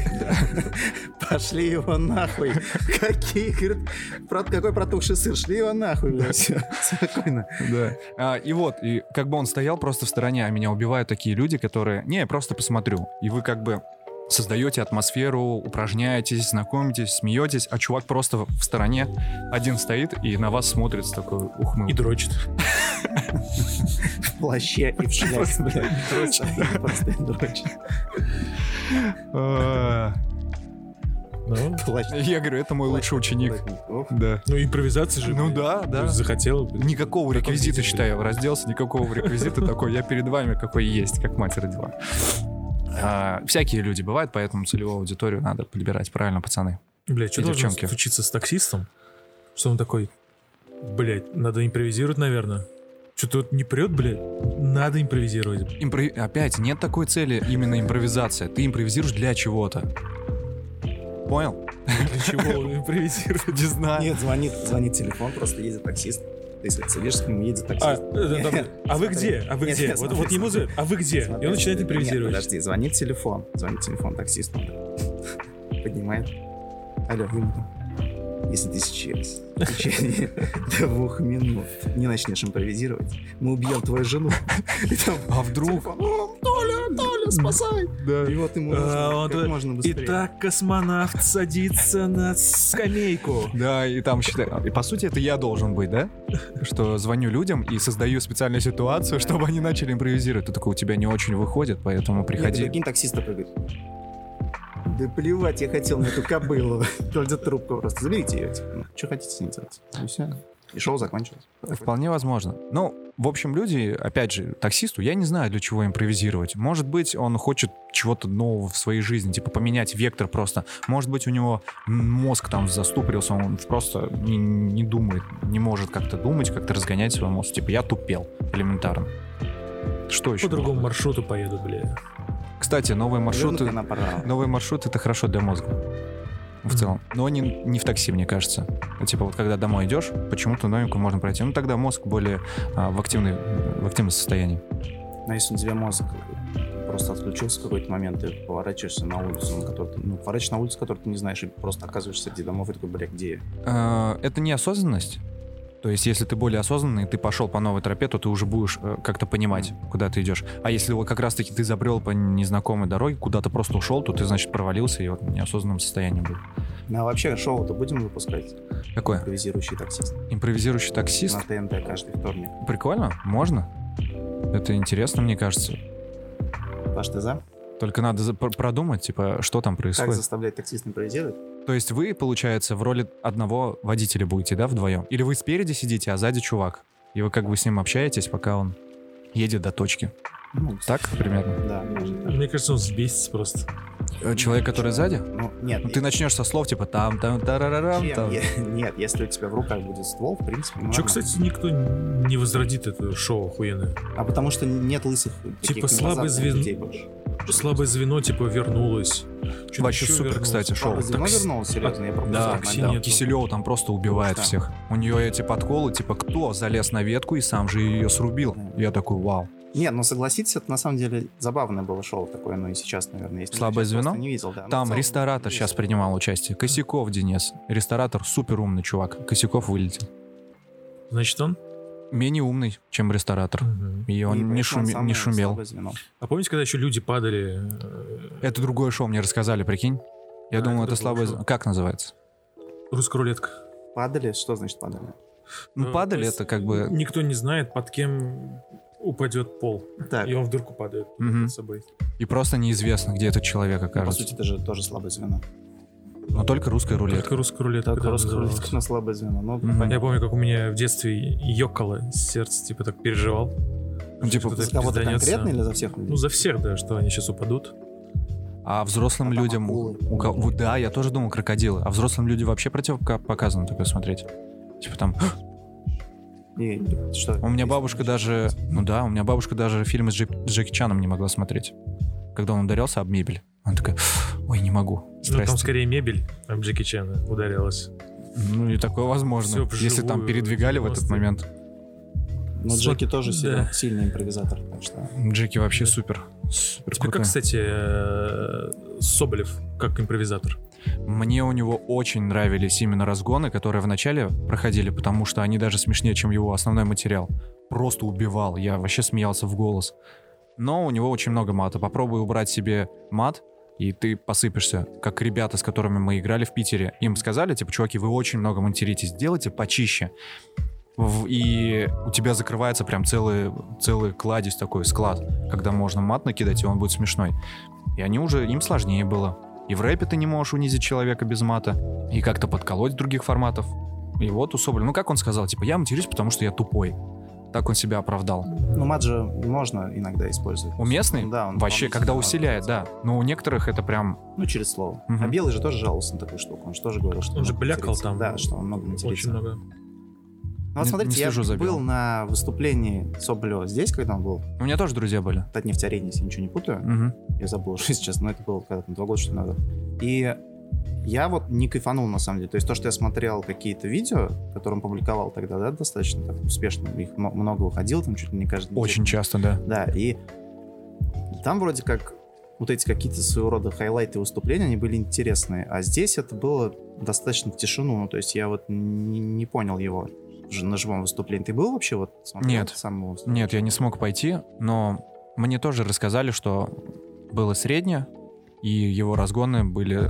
Пошли его нахуй. Какие, говорит, про- какой протухший сыр? Шли его нахуй, блядь. Спокойно. Да. А, и вот, и как бы он стоял просто в стороне, а меня убивают такие люди, которые... Не, я просто посмотрю. И вы как бы создаете атмосферу, упражняетесь, знакомитесь, смеетесь, а чувак просто в стороне один стоит и на вас смотрит с такой И ухмылкой. дрочит. В плаще и в шляпе. Дрочит. Просто дрочит. А, Ну. Я говорю, это мой лучший ученик. Да. ну импровизация же. Ну да, да. Захотел. Никакого реквизита, считаю, разделся, никакого реквизита такой. Я перед вами какой есть, как мать родила. А, всякие люди бывают, поэтому целевую аудиторию надо подбирать правильно, пацаны. Бля, что должно девчонки. случиться с таксистом, что он такой, Блять, надо импровизировать, наверное. Что-то вот не прет, блядь. Надо импровизировать. Импро- Опять, нет такой цели именно импровизация. Ты импровизируешь для чего-то. Понял? Для чего импровизировать? Не знаю. Нет, звонит, звонит телефон, просто едет таксист. Ты садишься к нему, едет А, таксист. э, там, Нет, а вы где? А вы Нет, где? нет, Вот, смотри, вот ему звонят, а вы где? И он начинает Нет, импровизировать. подожди, звонит телефон. Звонит телефон таксисту. Поднимает. Алло, Вильям. Если ты сейчас в течение двух минут не начнешь импровизировать, мы убьем твою жену. И А вдруг? телефон, «О, Толя, Толя, спасай! Да. И вот ему А, как можно быстрее. Итак, космонавт садится на скамейку. Да, и там считай. И по сути это я должен быть, да? Что звоню людям и создаю специальную ситуацию, чтобы они начали импровизировать. Ты такой, у тебя не очень выходит, поэтому приходи. прикинь, таксист такой говорит, да плевать, я хотел на эту кобылу. Кладет трубку просто. Заберите ее. типа, ну, что хотите с ней делать? И все. И шоу закончилось. Вполне возможно. Ну, в общем, люди, опять же, таксисту, я не знаю, для чего импровизировать. Может быть, он хочет чего-то нового в своей жизни, типа поменять вектор просто. Может быть, у него мозг там заступорился, он просто не, не думает, не может как-то думать, как-то разгонять свой мозг. Типа, я тупел элементарно. Что еще? По другому маршруту поеду, бля. Кстати, новые маршруты... Она пора. Новый маршрут это хорошо для мозга. В целом. Но не, не в такси, мне кажется. А Типа вот когда домой идешь, почему-то новенькую можно пройти. Ну тогда мозг более а, в, активной, в активном состоянии. Но если у тебя мозг просто отключился в какой-то момент, ты поворачиваешься на улицу, на которую ты, ну, поворачиваешься на улицу, которую ты не знаешь, и просто оказываешься среди домов, и такой, бля, где я? А, это неосознанность. То есть, если ты более осознанный, ты пошел по новой тропе, то ты уже будешь э, как-то понимать, куда ты идешь. А если вот как раз-таки ты забрел по незнакомой дороге, куда-то просто ушел, то ты, значит, провалился и вот в неосознанном состоянии был. Ну, а вообще шоу-то будем выпускать? Какое? Импровизирующий таксист. Импровизирующий таксист. На ТНТ каждый вторник. Прикольно? Можно? Это интересно, мне кажется. Паш, ты за? Только надо продумать, типа, что там Как происходит. заставлять таксиста импровизировать? То есть вы, получается, в роли одного водителя будете, да, вдвоем? Или вы спереди сидите, а сзади чувак? И вы как бы с ним общаетесь, пока он едет до точки. Ну, Так примерно? Да, может. так. Мне кажется, он взбесится просто. Э, Человек, который сзади? Ну, нет. Ну, ты начнешь со слов типа там, там, тарарарам, там. Я- Нет, если у тебя в руках будет ствол, в принципе, Че, можно. кстати, никто не возродит это шоу охуенное. А потому что нет лысых Типа слабый больше. Слабое звено, типа, вернулось. Чё-то Вообще супер, вернулось. кстати, шоу. Слабое звено вернулось, серьезно, я пропустил. Да, нет. Киселева там просто убивает Что? всех. У нее эти подколы, типа, кто залез на ветку и сам же ее срубил. Я такой, вау. Нет, ну согласитесь, это на самом деле забавное было шоу такое, ну и сейчас, наверное, есть. Слабое звено? Не видел, да. Ну, Там целом, ресторатор есть. сейчас принимал участие. Косяков Денис. Ресторатор супер умный чувак. Косяков вылетел. Значит, он? Менее умный, чем ресторатор. Мгм. И он И не, шуме- не шумел. А помните, когда еще люди падали? э, Это другое шоу мне рассказали, прикинь. Я А, думал, это это слабое... шоу. звено. Как называется? Русская рулетка. Падали? Что значит падали? Ну, Э, падали это как бы... Никто не знает, под кем упадет пол. Так, И он в дырку падает Мгм. под собой. И просто неизвестно, где этот человек по окажется. сути, это же тоже слабое звено. Но только русская рулетка. Только русская рулетка. Только да, русская называлась. рулетка на слабое звено. Ну, понятно. Я помню, как у меня в детстве ёкало сердце, типа так переживал. Ну, типа, За кого-то конкретно или за всех людей? Ну, за всех, да, что они сейчас упадут. А взрослым А людям... акулы. у вот да, я тоже думал крокодилы. А взрослым людям вообще противопоказано такое смотреть. Типа там... И что? У меня бабушка даже... Ну да, у меня бабушка даже фильмы с, Джек- с Джеки Чаном не могла смотреть. Когда он ударился об мебель. Она такая, ой, не могу. Ну, там скорее мебель, а Джеки Чана ударилась. Ну и такое возможно. Всё Если там передвигали в этот 90-е. момент. Но Джеки тоже Да. сильный, сильный импровизатор, так что... Джеки вообще супер. Супер Тебе как, кстати, э, Соболев, как импровизатор? Мне у него очень нравились именно разгоны, которые в начале проходили, потому что они даже смешнее, чем его основной материал. Просто убивал, я вообще смеялся в голос. Но у него очень много мата. Попробуй убрать себе мат, и ты посыпешься. Как ребята, с которыми мы играли в Питере. Им сказали, типа, чуваки, вы очень много материтесь, сделайте почище. В- И у тебя закрывается прям целый, целый кладезь такой, склад, когда можно мат накидать, и он будет смешной. И они уже, им сложнее было. И в рэпе ты не можешь унизить человека без мата, и как-то подколоть других форматов. И вот у Соболя, ну как он сказал, типа, я матерюсь, потому что я тупой. Так он себя оправдал. Ну, мат же можно иногда использовать. Уместный? Да, он Вообще, когда усиляет, да. Но у некоторых это прям... Ну, через слово. Мгм. А Белый же тоже жаловался на такую штуку. Он же тоже говорил, что Он же много блякал там. Да, что он много матерится. Очень много. Ну вот Не- смотрите, не я за был на выступлении Соболева здесь, когда он был. У меня тоже друзья были. Это нефть-арене, если ничего не путаю. Мгм. Я забыл уже сейчас, но это было когда-то два года, что назад. И я вот не кайфанул, на самом деле. То есть то, что я смотрел какие-то видео, которые он публиковал тогда, да, достаточно так успешно, их много выходило, там чуть ли не каждый день. Очень часто, да. Да, и там вроде как вот эти какие-то своего рода хайлайты выступления, они были интересные. А здесь это было достаточно в тишину. Ну, то есть я вот не, не понял его на живом выступлении. Ты был вообще вот? Нет. Сам его выступление? Нет, я не смог пойти, но мне тоже рассказали, что было среднее, и его разгоны были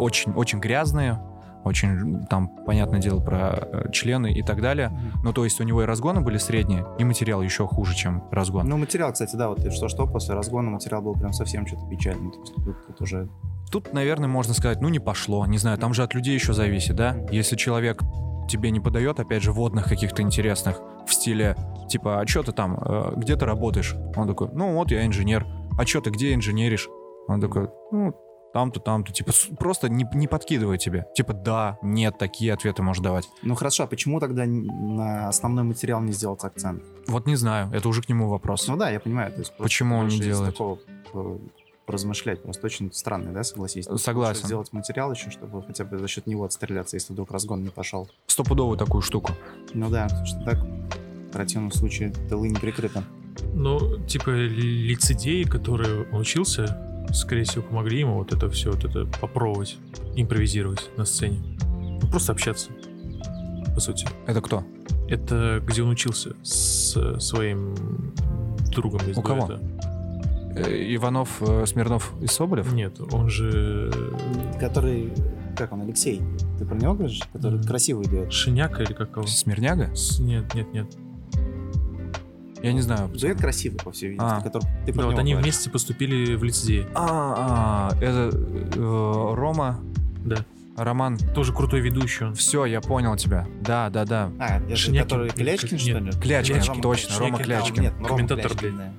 очень, очень грязные, очень, там, понятное дело, про э, члены и так далее. Мгм. Ну, то есть у него и разгоны были средние, и материал еще хуже, чем разгон. Ну, материал, кстати, да, вот что-что, после разгона материал был прям совсем что-то печальный. То есть тут, тут уже... Тут, наверное, можно сказать, ну, не пошло. Не знаю, там же от людей еще зависит, да? Если человек тебе не подает, опять же, водных каких-то интересных в стиле, типа, а что ты там, э, где ты работаешь? Он такой, ну, вот я инженер. А что ты, где инженеришь? Он такой, ну, там-то, там-то. Типа, просто не, не подкидывай тебе. Типа, да, нет, такие ответы можешь давать. Ну, хорошо, а почему тогда на основной материал не сделать акцент? Вот не знаю, это уже к нему вопрос. Ну да, я понимаю. То есть Почему он не делает? такого э, поразмышлять. Просто очень странный, да, согласись? Согласен. Лучше Сделать материал еще, чтобы хотя бы за счет него отстреляться, если вдруг разгон не пошел. Стопудовую такую штуку. Ну да, потому что так в противном случае тылы не прикрыты. Ну, типа, лицедеи, которые он учился, скорее всего, помогли ему вот это все, вот это попробовать, импровизировать на сцене. Ну, просто общаться, по сути. Это кто? Это где он учился с своим другом из У кого? дуэта. Э, Иванов, э, Смирнов и Соболев? Нет, он же Который, как он, Алексей? Ты про него говоришь? Который Мгм. красивый дуэт. Шиняка или как его? Смирняга? С- Нет, нет, нет. Я не знаю. Дуэт красивый, по всей видимости, А. который ты про Да, вот они говоришь. вместе поступили в лицедее. А, а, это э, Рома, Да. Роман. Тоже крутой ведущий он. Все, я понял тебя. Да, да, да. А, это Шинякин. который Клячкин, Нет. что ли? Клячкин, Рома точно, Рома Клячкин. Клячкин. Нет, ну, Комментатор, Клячкин, да.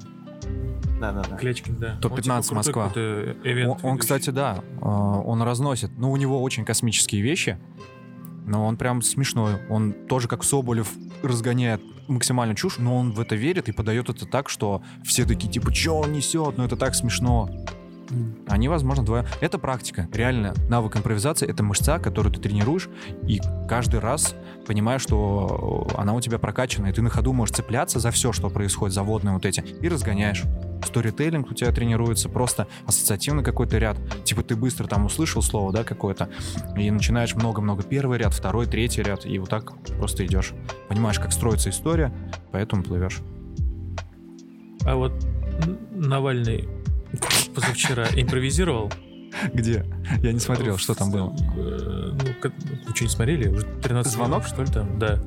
Да, да, да. Клячкин, да. Топ-15 Он, типа, Москва. эвент Он, он, кстати, да, э, он разносит. Но у него очень космические вещи. Но он прям смешной. Он тоже, как Соболев, разгоняет максимально чушь, но он в это верит и подает это так, что все такие, типа, что он несет? Ну это так смешно. Они, возможно, двое. Это практика. Реально, навык импровизации — это мышца, которую ты тренируешь, и каждый раз понимаешь, что она у тебя прокачана, и ты на ходу можешь цепляться за все, что происходит, за водные вот эти, и разгоняешь. Сторителлинг у тебя тренируется, просто ассоциативный какой-то ряд. Типа ты быстро там услышал слово, да, какое-то, и начинаешь много-много первый ряд, второй, третий ряд, и вот так просто идешь. Понимаешь, как строится история, поэтому плывешь. А вот Навальный позавчера импровизировал. Где? Я не смотрел, что там было. Э, Ну, что, не смотрели? Уже 13 Звонок? что ли, там? Да.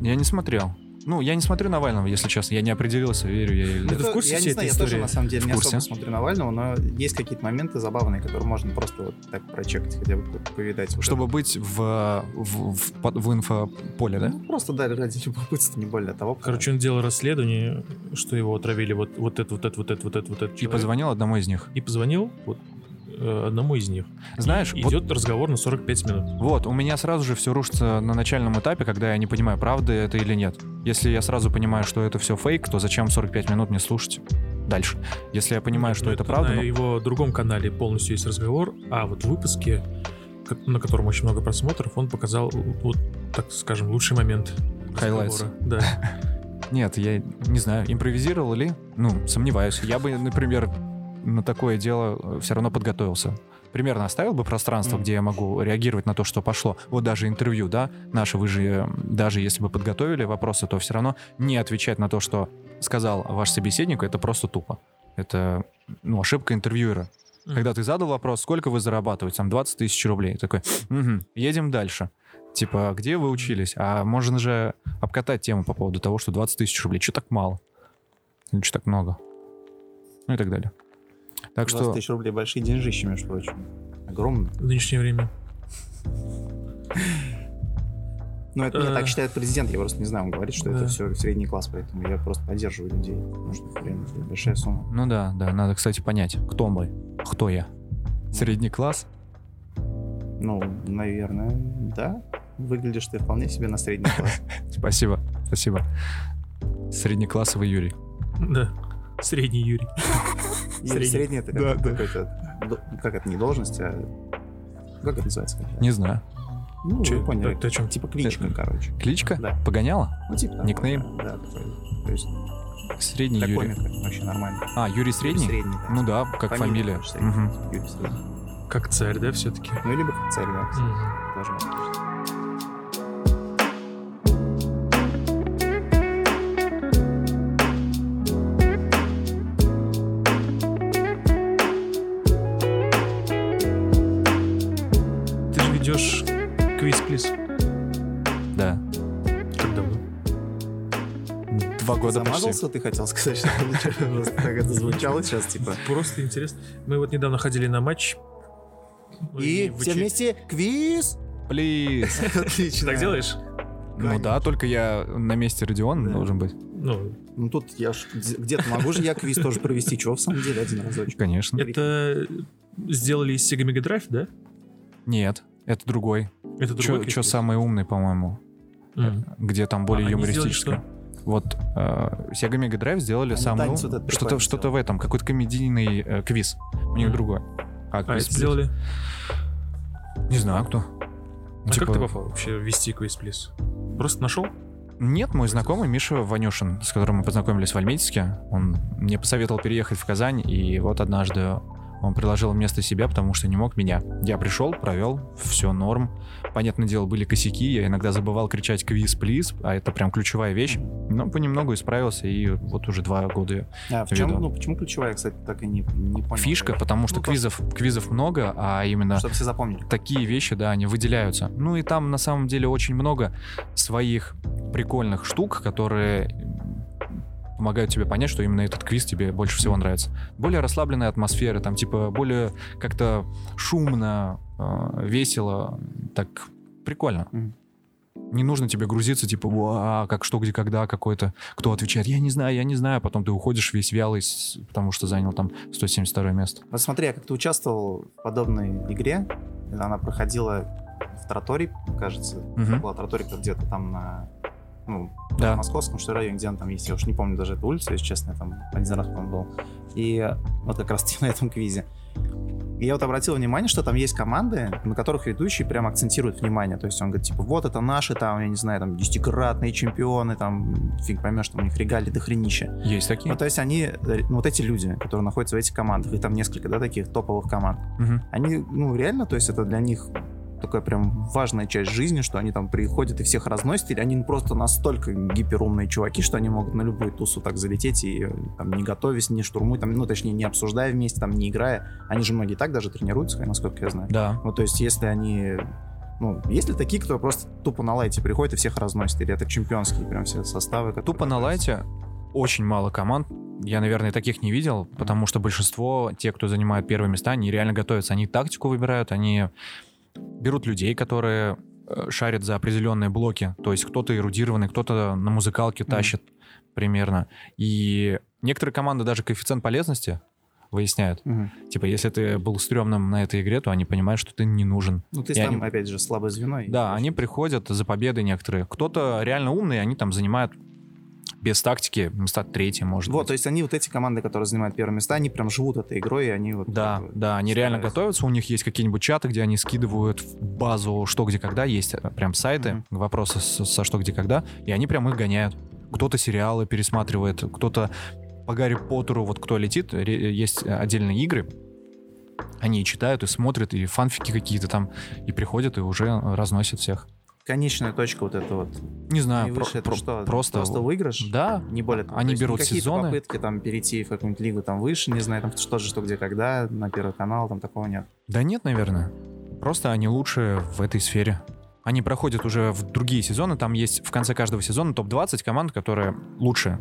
Я не смотрел. Ну, я не смотрю Навального, если честно. Я не определился, верю я или нет. ты в курсе я не знаю, я тоже на самом деле В не курсе. особо смотрю Навального, но есть какие-то моменты забавные, которые можно просто вот так прочекать, хотя бы повидать. вот Чтобы быть в, в, в, в инфополе, это. да? Ну, просто да, ради любопытства, не более того. Короче, он делал расследование, что его отравили вот, вот это, вот это, вот это, вот это, вот это. И человек. позвонил одному из них. И позвонил вот, одному из них. Знаешь, И вот, идет разговор на 45 минут. вот, у меня сразу же все рушится на начальном этапе, когда я не понимаю, правда это или нет. Если я сразу понимаю, что это все фейк, то зачем 45 минут мне слушать дальше? Если я понимаю, что Ну, это правда, На ну, его другом канале полностью есть разговор, а вот в выпуске, на котором очень много просмотров, он показал, вот, так скажем, лучший момент разговора. Да. нет, я не знаю, импровизировал ли? Ну, сомневаюсь. Я бы, например, на такое дело все равно подготовился. Примерно оставил бы пространство, Мгм. где я могу реагировать на то, что пошло. Вот даже интервью, да, наше вы же, э, даже если бы подготовили вопросы, то все равно не отвечать на то, что сказал ваш собеседник, это просто тупо. Это, ну, ошибка интервьюера. Мгм. Когда ты задал вопрос, сколько вы зарабатываете, там 20 тысяч рублей, такой, «Мгм, едем дальше. Типа, где вы учились? А можно же обкатать тему по поводу того, что 20 тысяч рублей, что так мало? Или что так много? Ну и так далее. Так 20 что, тысяч рублей большие деньжищи, между прочим. Огромные. В нынешнее время. Ну, это не Э. так считает президент, я просто не знаю, он говорит, что это все средний класс, поэтому я просто поддерживаю людей. Потому что, блин, это большая сумма. ну да, да, надо, кстати, понять, кто мы, кто я. Средний класс? Ну, наверное, да. Выглядишь ты вполне себе на средний класс. Спасибо, спасибо. Среднеклассовый Юрий. Да. Средний Юрий. Или Средний. средний это Да, как да. какой-то... Как это, не должность, а... Как это называется? Не знаю. Ну, Чё, вы поняли. ты- ты о чём? Типа кличка, Ты- короче. Кличка? Да. Погоняла? Ну, типа Никнейм? Да, да, такой. То есть Средний для Юрий. комика вообще нормально. А, Юрий Средний? Средний, да. Ну да, как фамилия. Средний. Мгм. Юрий Средний. Как царь, да, все-таки? Ну, либо как царь, да, кстати, тоже может квиз плиз. Да. Как давно? Два года почти. Замазался, ты хотел сказать, что так это звучало сейчас, типа. Просто интересно. Мы вот недавно ходили на матч. И все вместе квиз! Плиз. Отлично. Так делаешь? Ну да, только я на месте Родиона Да. должен быть. Ну, Ну тут я ж где- где-то могу же я квиз тоже провести, чего в самом деле один разочек. Конечно. это сделали из Sega Mega Drive, да? Нет, это другой. Это Чё, другой чё квиз-плиз? самый умный, по-моему, М. где там более А юмористическое. Вот э, Sega Mega Drive сделали Они самый этот что-то что-то в этом, какой-то комедийный э, квиз. У них Мгм. другой. А, А квиз это сделали? Не знаю, кто. А Типа- как ты попал вообще вести квиз плиз? Просто нашел? Нет, мой знакомый Миша Ванюшин, с которым мы познакомились в Альметьевске, он мне посоветовал переехать в Казань, и вот однажды он предложил вместо себя, потому что не мог меня. Я пришел, провел, все норм. Понятное дело, были косяки, я иногда забывал кричать «квиз, плиз», а это прям ключевая вещь. Но понемногу исправился, и вот уже два года А в чем, Видал. ну почему ключевая, кстати, так и не, не понял. фишка, потому что Ну, квизов, квизов много, а именно Чтобы все запомнили. такие вещи, да, они выделяются. Ну и там на самом деле очень много своих прикольных штук, которые помогают тебе понять, что именно этот квиз тебе больше всего нравится. Более расслабленная атмосфера, там типа более как-то шумно, э, весело, так прикольно. Не нужно тебе грузиться, типа, «Уа, как что, где, когда, какой-то, кто отвечает, я не знаю, я не знаю, потом ты уходишь весь вялый, потому что занял там 172 место. Вот смотри, я как-то участвовал в подобной игре. Она проходила в Тротории, кажется. Мгм. Была Троторика где-то там на ну, Да. в московском, что районе, где он там есть. Я уж не помню даже эту улицу, если честно, я там один раз, по-моему, был. И вот как раз на этом квизе. И я вот обратил внимание, что там есть команды, на которых ведущий прям акцентирует внимание. То есть он говорит, типа, вот это наши, там, я не знаю, там, десятикратные чемпионы, там, фиг поймешь, там у них регалии до хренища. Есть такие? Ну, то есть они, э, ну, вот эти люди, которые находятся в этих командах, их там несколько, да, таких топовых команд, Мгм. они, ну, реально, то есть это для них такая прям важная часть жизни, что они там приходят и всех разносят, или они просто настолько гиперумные чуваки, что они могут на любую тусу так залететь и э, там не готовясь, не штурмуя, там, ну, точнее, не обсуждая вместе, там, не играя. Они же многие так даже тренируются, насколько я знаю. Да. Вот, то есть, если они... Ну, есть ли такие, кто просто тупо на лайте приходит и всех разносит? Или это чемпионские прям все составы? Тупо на лайте очень мало команд. Я, наверное, таких не видел, потому что большинство, те, кто занимают первые места, они реально готовятся. Они тактику выбирают, они берут людей, которые э, шарят за определенные блоки. То есть кто-то эрудированный, кто-то на музыкалке тащит примерно. И некоторые команды даже коэффициент полезности выясняют. Мгм. Типа, если ты был стрёмным на этой игре, то они понимают, что ты не нужен. Ну, ты И там, они- опять же, слабое звено. Да, они приходят за победой некоторые. Кто-то реально умный, они там занимают без тактики места третьи, может Вот, быть. то есть они вот эти команды, которые занимают первые места, они прям живут этой игрой, и они вот... Да, бы да, они реально готовятся, у них есть какие-нибудь чаты, где они скидывают в базу что, где, когда, есть э, прям сайты, Мгм. вопросы со, со что, где, когда, и они прям их гоняют. Кто-то сериалы пересматривает, кто-то по Гарри Поттеру, вот кто летит, есть отдельные игры, они и читают, и смотрят, и фанфики какие-то там, и приходят, и уже разносят всех. Конечная точка вот это вот. Не знаю, про- это про- что? просто... Просто выигрыш? Да, Не более того. Они То берут сезоны. попытки там перейти в какую-нибудь лигу там выше, не знаю, там что же, что где, когда, на первый канал, там такого нет. Да нет, наверное. Просто они лучше в этой сфере. Они проходят уже в другие сезоны. Там есть в конце каждого сезона топ-20 команд, которые лучше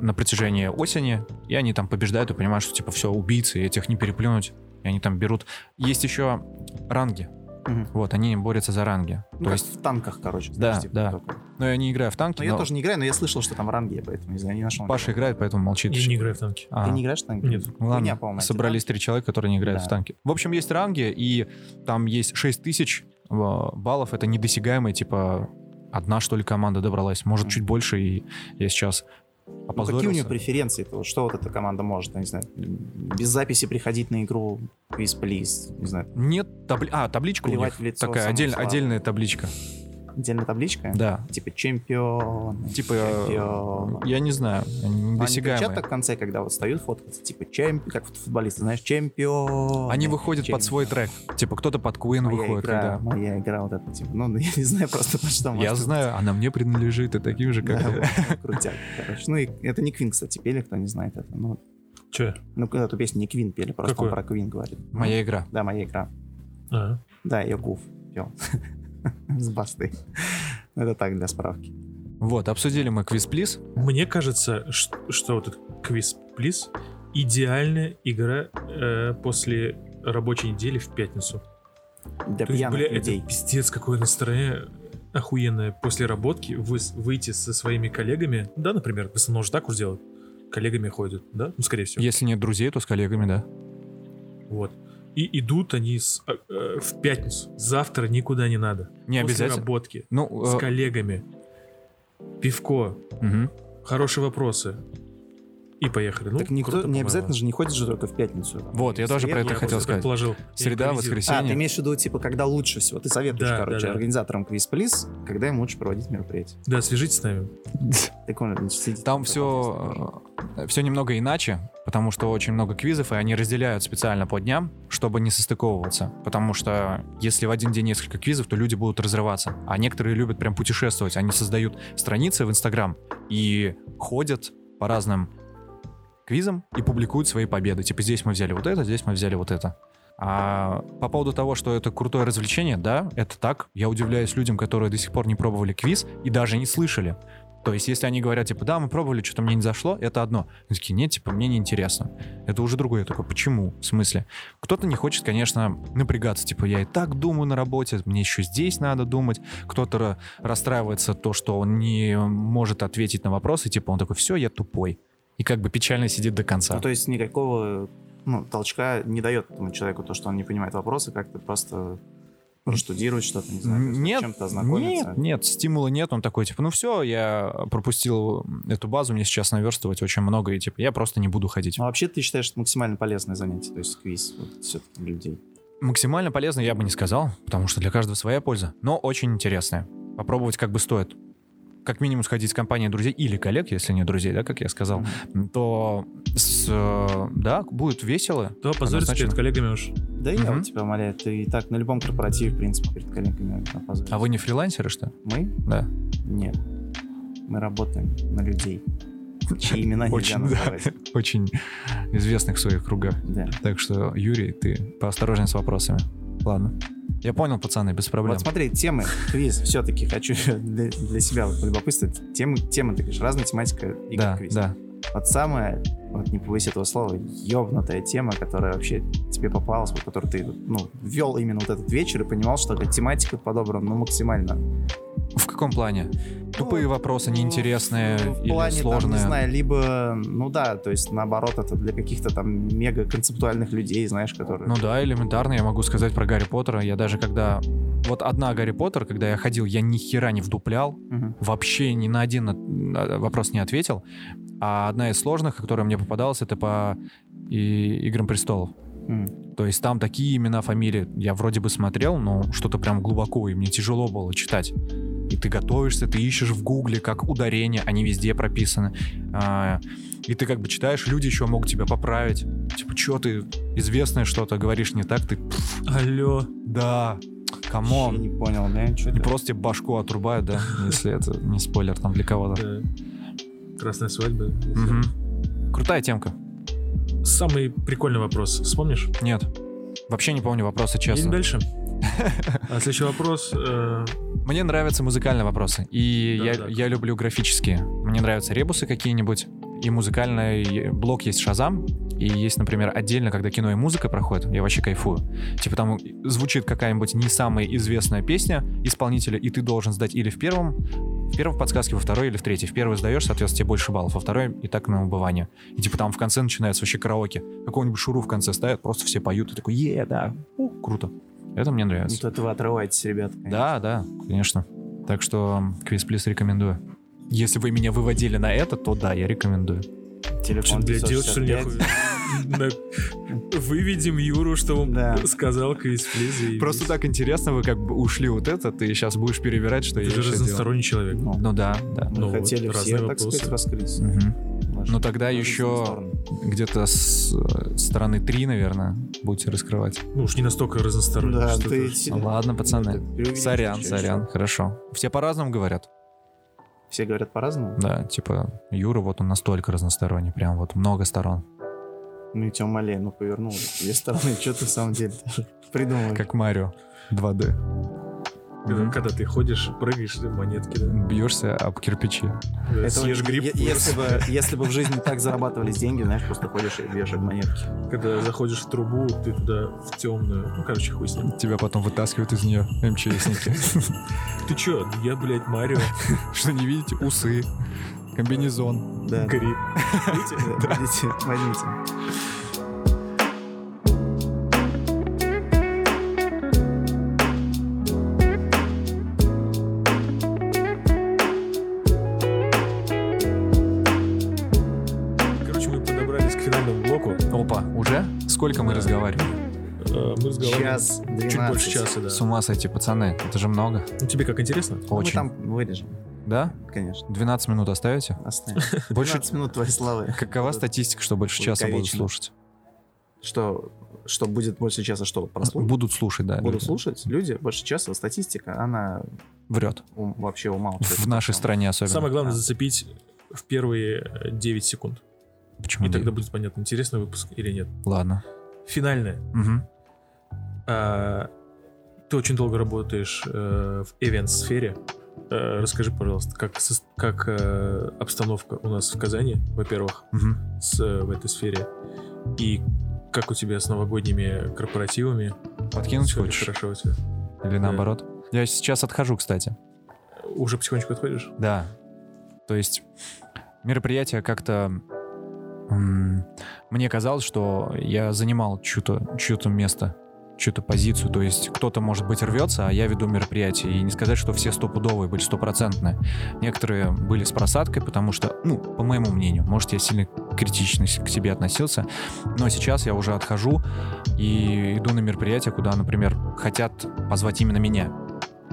на протяжении осени. И они там побеждают и понимают, что типа все, убийцы, и этих не переплюнуть. И они там берут... Есть еще ранги. Мгм. Вот, они борются за ранги. Ну, То как есть... в танках, короче. Да, типа да. такое. Ну, я не играю в танки, Но я но тоже не играю, но я слышал, что там ранги, я поэтому не знаю, не нашел. Паша играет, поэтому молчит. Я не играю в танки. А. Ты не играешь в танки? Нет. Ну Ладно, Хуйня полная. собрались три человека, которые не играют Да. в танки. В общем, есть ранги, и там есть 6 тысяч э, баллов это недосягаемое, типа одна что ли команда добралась, может чуть больше, и я сейчас Ну, какие у нее преференции? -то? Что вот эта команда может? Не знаю, без записи приходить на игру, квиз, плиз, не знаю, Нет табли... А, табличка у Плевать них в лицо такая, отдель- отдельная табличка. Отдельная табличка? Да. Типа чемпион. Типа, чемпион. я не знаю, они Они недосягаемые. так в конце, когда вот встают фоткаться, типа чемпион, как футболисты, знаешь, чемпион. Они выходят под свой Чемпион. трек. Типа кто-то под Queen Моя выходит, игра, когда... моя игра вот эта, типа, ну, я не знаю просто под что. Я знаю, она мне принадлежит, и таким же, Да, как... вот, крутяк, короче. Ну, и это не Квин, кстати, пели, кто не знает это. Ну, Че? ну эту песню не Квин пели, просто Какую? он про Квин говорит. Моя игра. Да, моя игра. А, Да, я Гуф пел. С бастой. Ну, Это так, для справки. Вот, обсудили мы квиз плиз. Мне кажется, ш- что вот этот квиз плиз идеальная игра э, после рабочей недели в пятницу. Для То есть, бля, людей. это пиздец какое настроение охуенное после работки вы, выйти со своими коллегами, да, например, в основном же так уж делают, коллегами ходят, да, ну, скорее всего, Если нет друзей, то с коллегами, да. вот. И идут они с- э, э, в пятницу, завтра никуда не надо. Не После обязательно. работки, Ну, с э, коллегами, пивко, мгм. хорошие вопросы. И поехали. Ну, Так никто, круто, не обязательно же не ходит же только в пятницу. Вот, я тоже про это Я хотел сказать. предположил. Я Среда, воскресенье. А, ты имеешь в виду, типа, когда лучше всего? Ты советуешь, Да, короче, да, да. организаторам квиз плиз, когда им лучше проводить мероприятие. Да, свяжитесь с нами. Так он. Там все, все немного иначе, потому что очень много квизов, и они разделяют специально по дням, чтобы не состыковываться. Потому что если в один день несколько квизов, то люди будут разрываться. А некоторые любят прям путешествовать. Они создают страницы в Инстаграм и ходят по разным квизам и публикуют свои победы. Типа здесь мы взяли вот это, здесь мы взяли вот это. А по поводу того, что это крутое развлечение, да, это так. Я удивляюсь людям, которые до сих пор не пробовали квиз и даже не слышали. То есть, если они говорят, типа, да, мы пробовали, что-то мне не зашло, это одно. Они такие, нет, типа, мне не интересно. Это уже другое. Я такой, почему? В смысле? Кто-то не хочет, конечно, напрягаться. Типа, я и так думаю на работе, мне еще здесь надо думать. Кто-то ра- расстраивается то, что он не может ответить на вопросы. Типа, он такой, все, я тупой. И как бы печально сидит до конца. Ну, то есть никакого ну, толчка не дает этому человеку то, что он не понимает вопросы, как-то просто проштудирует что-то, не знаю, Нет, с чем-то ознакомиться. Нет, нет, стимула нет. Он такой, типа, ну все, я пропустил эту базу, мне сейчас наверстывать очень много, и типа, я просто не буду ходить. Но вообще ты считаешь, что максимально полезное занятие, то есть квиз вот, все-таки людей. Максимально полезно я бы не сказал, потому что для каждого своя польза, но очень интересная. Попробовать как бы стоит. Как минимум сходить с компанией друзей или коллег, если не друзей, да, как я сказал, то с, э, да, будет весело. Да, позориться перед коллегами уж. Да я Мгм. вот тебя умоляю, ты и так на любом корпоративе, в принципе, перед коллегами опозоришься. А вы не фрилансеры, что? Мы? Да. Нет. Мы работаем на людей, чьи имена нельзя Очень, да, называть. очень известных в своих кругах. Да. Так что, Юрий, ты поосторожней с вопросами. Ладно. Я понял, пацаны, без проблем. Вот смотри, темы, квиз, все-таки хочу для, для себя вот полюбопытствовать. Темы, темы, ты говоришь, разная тематика игр да, квиз. да. Вот самая, вот не побоюсь этого слова, ёбнутая тема, которая вообще тебе попалась, вот, которую ты, ну, ввел именно вот этот вечер и понимал, что эта тематика подобрана, ну, максимально. В каком плане? Тупые вопросы, неинтересные Ну, в или плане, там, сложные? не знаю, либо, ну да, то есть, наоборот, это для каких-то там мега-концептуальных людей, знаешь, которые... Ну да, элементарно, я могу сказать про Гарри Поттера. Я даже когда... Вот одна Гарри Поттер, когда я ходил, я ни хера не вдуплял, Мгм. вообще ни на один на вопрос не ответил. А одна из сложных, которая мне попадалась, это по и- Играм Престолов. Мгм. То есть там такие имена, фамилии я вроде бы смотрел, но что-то прям глубоко, и мне тяжело было читать. И ты готовишься, ты ищешь в гугле, как ударения, они везде прописаны. А, и ты как бы читаешь, люди еще могут тебя поправить. Типа, что ты известное что-то говоришь не так, ты... Алло. да, Вообще come on. не понял, да, что Не это? просто тебе башку отрубают, да, если это не спойлер там для кого-то. Да. Красная свадьба. Крутая темка. Самый прикольный вопрос. Вспомнишь? Нет. Вообще не помню вопросы, Едем честно. дальше. А следующий вопрос. Мне нравятся музыкальные вопросы, и Да, я, да. я люблю графические. Мне нравятся ребусы какие-нибудь, и музыкальный блок есть Шазам, и есть, например, отдельно, когда кино и музыка проходят, я вообще кайфую. Типа там звучит какая-нибудь не самая известная песня исполнителя, и ты должен сдать или в первом, в первой подсказке, во второй или в третьей. В первой сдаешь, соответственно, тебе больше баллов, во второй и так на убывание. И типа там в конце начинается вообще караоке. Какого-нибудь шуру в конце ставят, просто все поют, и такой, е, да, у, круто. Это мне нравится. то это вы отрываетесь, ребята. конечно. Да, да, конечно. Так что квиз плюс рекомендую. Если вы меня выводили на это, то да, я рекомендую. Телефон блядь, делать, что ли, 965. нехуй? На- Выведем Юру, что он Да. сказал квиз плиз. Просто так интересно, вы как бы ушли вот это, ты сейчас будешь перебирать, что Ты я же еще делал. разносторонний человек. Ну, Ну да, да. мы Ну вот, хотели все, разные так вопросы. сказать, раскрыть. Мгм. Ну тогда еще где-то с э, стороны 3, наверное, будете раскрывать. Ну уж не настолько разносторонний. Да, ты ладно, пацаны. Сорян, сорян, хорошо. Все по-разному говорят. Все говорят по-разному. Да, типа, Юра, вот он настолько разносторонний, прям вот много сторон. Ну, я тебя умоляю, ну, повернул. Две стороны, что ты в самом деле придумал? Как Марио 2D. Когда, Мгм. когда ты ходишь, прыгаешь, ты монетки, да. Бьешься об кирпичи. Да, Это съешь гриб. е- если бы, если бы в жизни так зарабатывались деньги, знаешь, просто ходишь и бьешь об монетки. Когда заходишь в трубу, ты туда в темную. Ну, короче, хуй с ним. Тебя потом вытаскивают из нее МЧСники. Ты чё? Я, блядь, Марио. Что не видите? Усы, комбинезон. Да. Гриб. Видите? Да, Сколько мы разговариваем? Э, Мы разговариваем Час чуть больше 12. часа, да. С ума сойти, пацаны, это же много. Ну, тебе как интересно? Ну, Мы Очень. там вырежем, Да? конечно. 12 минут оставите? Оставим. Больше 15 минут твоей славы. Какова статистика, что больше часа будут слушать? Что, что будет больше часа, что прослушать? Будут слушать, да. Будут люди. слушать люди больше часа. Статистика, она Врет. ум- вообще умалчивает. В нашей стране особенно. Самое главное Да. зацепить в первые э, 9 секунд. Почему? И тогда будет понятно, интересный выпуск или нет. Ладно. Финальное. Мгм. А, ты очень долго работаешь э, в event-сфере. Э, расскажи, пожалуйста, как, как э, обстановка у нас в Казани, во-первых, Мгм. с, э, в этой сфере, и как у тебя с новогодними корпоративами? Подкинуть хочешь? Хорошо у тебя? Или наоборот? Я сейчас отхожу, кстати. Уже потихонечку отходишь? Да. То есть мероприятие как-то... Мне казалось, что я занимал чью-то чью место, чью-то позицию. То есть кто-то, может быть, рвется, а я веду мероприятие. И не сказать, что все стопудовые были стопроцентные. Некоторые были с просадкой, потому что, ну, по моему мнению, может, я сильно критично к себе относился, но сейчас я уже отхожу и иду на мероприятие, куда, например, хотят позвать именно меня.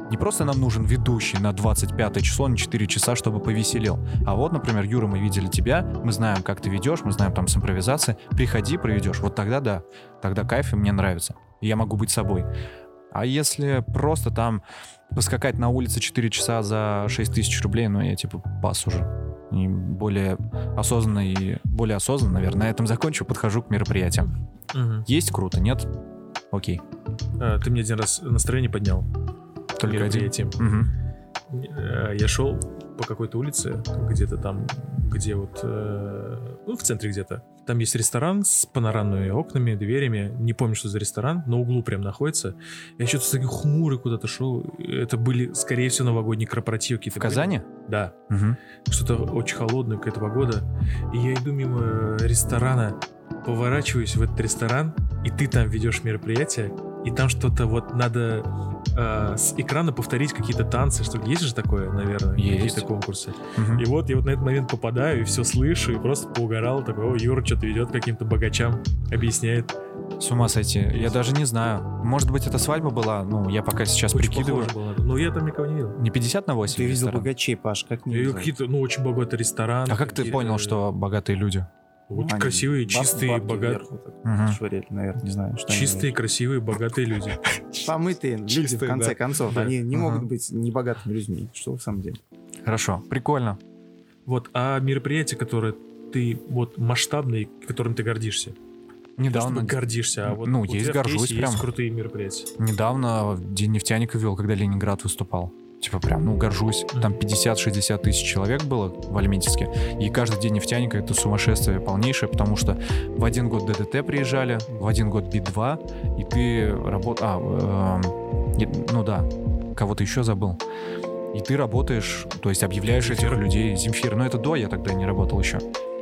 Не просто нам нужен ведущий на 25 число на 4 часа, чтобы повеселил. А вот, например, Юра, мы видели тебя, мы знаем, как ты ведешь, мы знаем там с импровизацией. Приходи, проведешь. Вот тогда да. Тогда кайф, и мне нравится. И я могу быть собой. А если просто там поскакать на улице 4 часа за 6 тысяч рублей, ну я типа пас уже. И более осознанно и более осознанно, наверное, на этом закончу, подхожу к мероприятиям. Мгм. Есть круто, нет? Окей. А, ты мне один раз настроение поднял. Только один. мероприятием. Мгм. Э, Я шел по какой-то улице, где-то там, где вот, э, ну, в центре где-то. Там есть ресторан с панорамными окнами, дверями. Не помню, что за ресторан, на углу прям находится. Я что-то такой хмурый куда-то шел. Это были, скорее всего, новогодние корпоративы В какие-то. Казани? Да. Мгм. Что-то очень холодное, какая-то погода. И я иду мимо ресторана, поворачиваюсь в этот ресторан, и ты там ведешь мероприятие, и там что-то вот надо э, с экрана повторить какие-то танцы, что ли. Есть же такое, наверное, Есть. какие-то конкурсы. Мгм. И вот я вот на этот момент попадаю, и все слышу, и просто поугарал, такой, о, Юра что-то ведет каким-то богачам, объясняет. С ума сойти. Я даже не знаю. Может быть, это свадьба была? Ну, я пока сейчас Очень прикидываю. было. Но я там никого не видел. Не 50 на 8 Ты видел ресторан? богачей, Паш, как не Я видел? какие-то, ну, очень богатый ресторан. А как ты понял, э, что богатые люди? Очень Они красивые, чистые, богатые. Мгм. швыряли, наверное, не знаю. Что они Чистые, красивые, богатые люди. Помытые люди, в конце да. концов. Да. Они не могут быть небогатыми людьми. Что в самом деле? Хорошо, прикольно. Вот, а мероприятие, которое ты вот масштабный, которым ты гордишься. Не Недавно, чтобы гордишься, а вот Ну, есть, горжусь кейсе прям. Есть крутые мероприятия. недавно День нефтяника вел, когда Ленинград выступал. Типа прям, ну, горжусь. Там 50-60 тысяч человек было в Альметьевске. И каждый день нефтяника это сумасшествие полнейшее, потому что в один год ДДТ приезжали, в один год Би-2, и ты работал... А, не- ну да, кого-то еще забыл. И ты работаешь, то есть объявляешь этих Земфира. людей, Земфир. Но это до, я тогда не работал еще.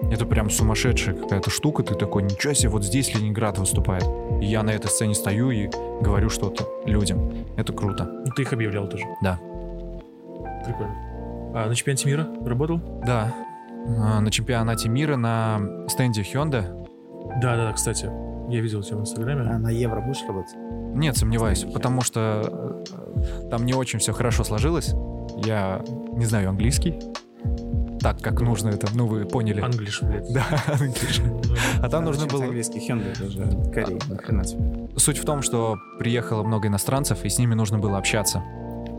Это прям сумасшедшая какая-то штука. Ты такой, ничего себе, вот здесь Ленинград выступает. И я на этой сцене стою и говорю что-то людям. Это круто. Ну, ты их объявлял тоже. Да. Прикольно. А на чемпионате мира работал? Да. А, На чемпионате мира на стенде Hyundai. Да, да, да, кстати. Я видел тебя в Инстаграме. А на евро будешь работать? Нет, сомневаюсь, Стенде потому что э, там не очень все хорошо сложилось. Я не знаю английский. Так, как нужно это, ну вы поняли. Англиш, блядь. Да, английский. Ну, А там нужно было... английский Hyundai, это же Корея. Суть в том, что приехало много иностранцев, и с ними нужно было общаться.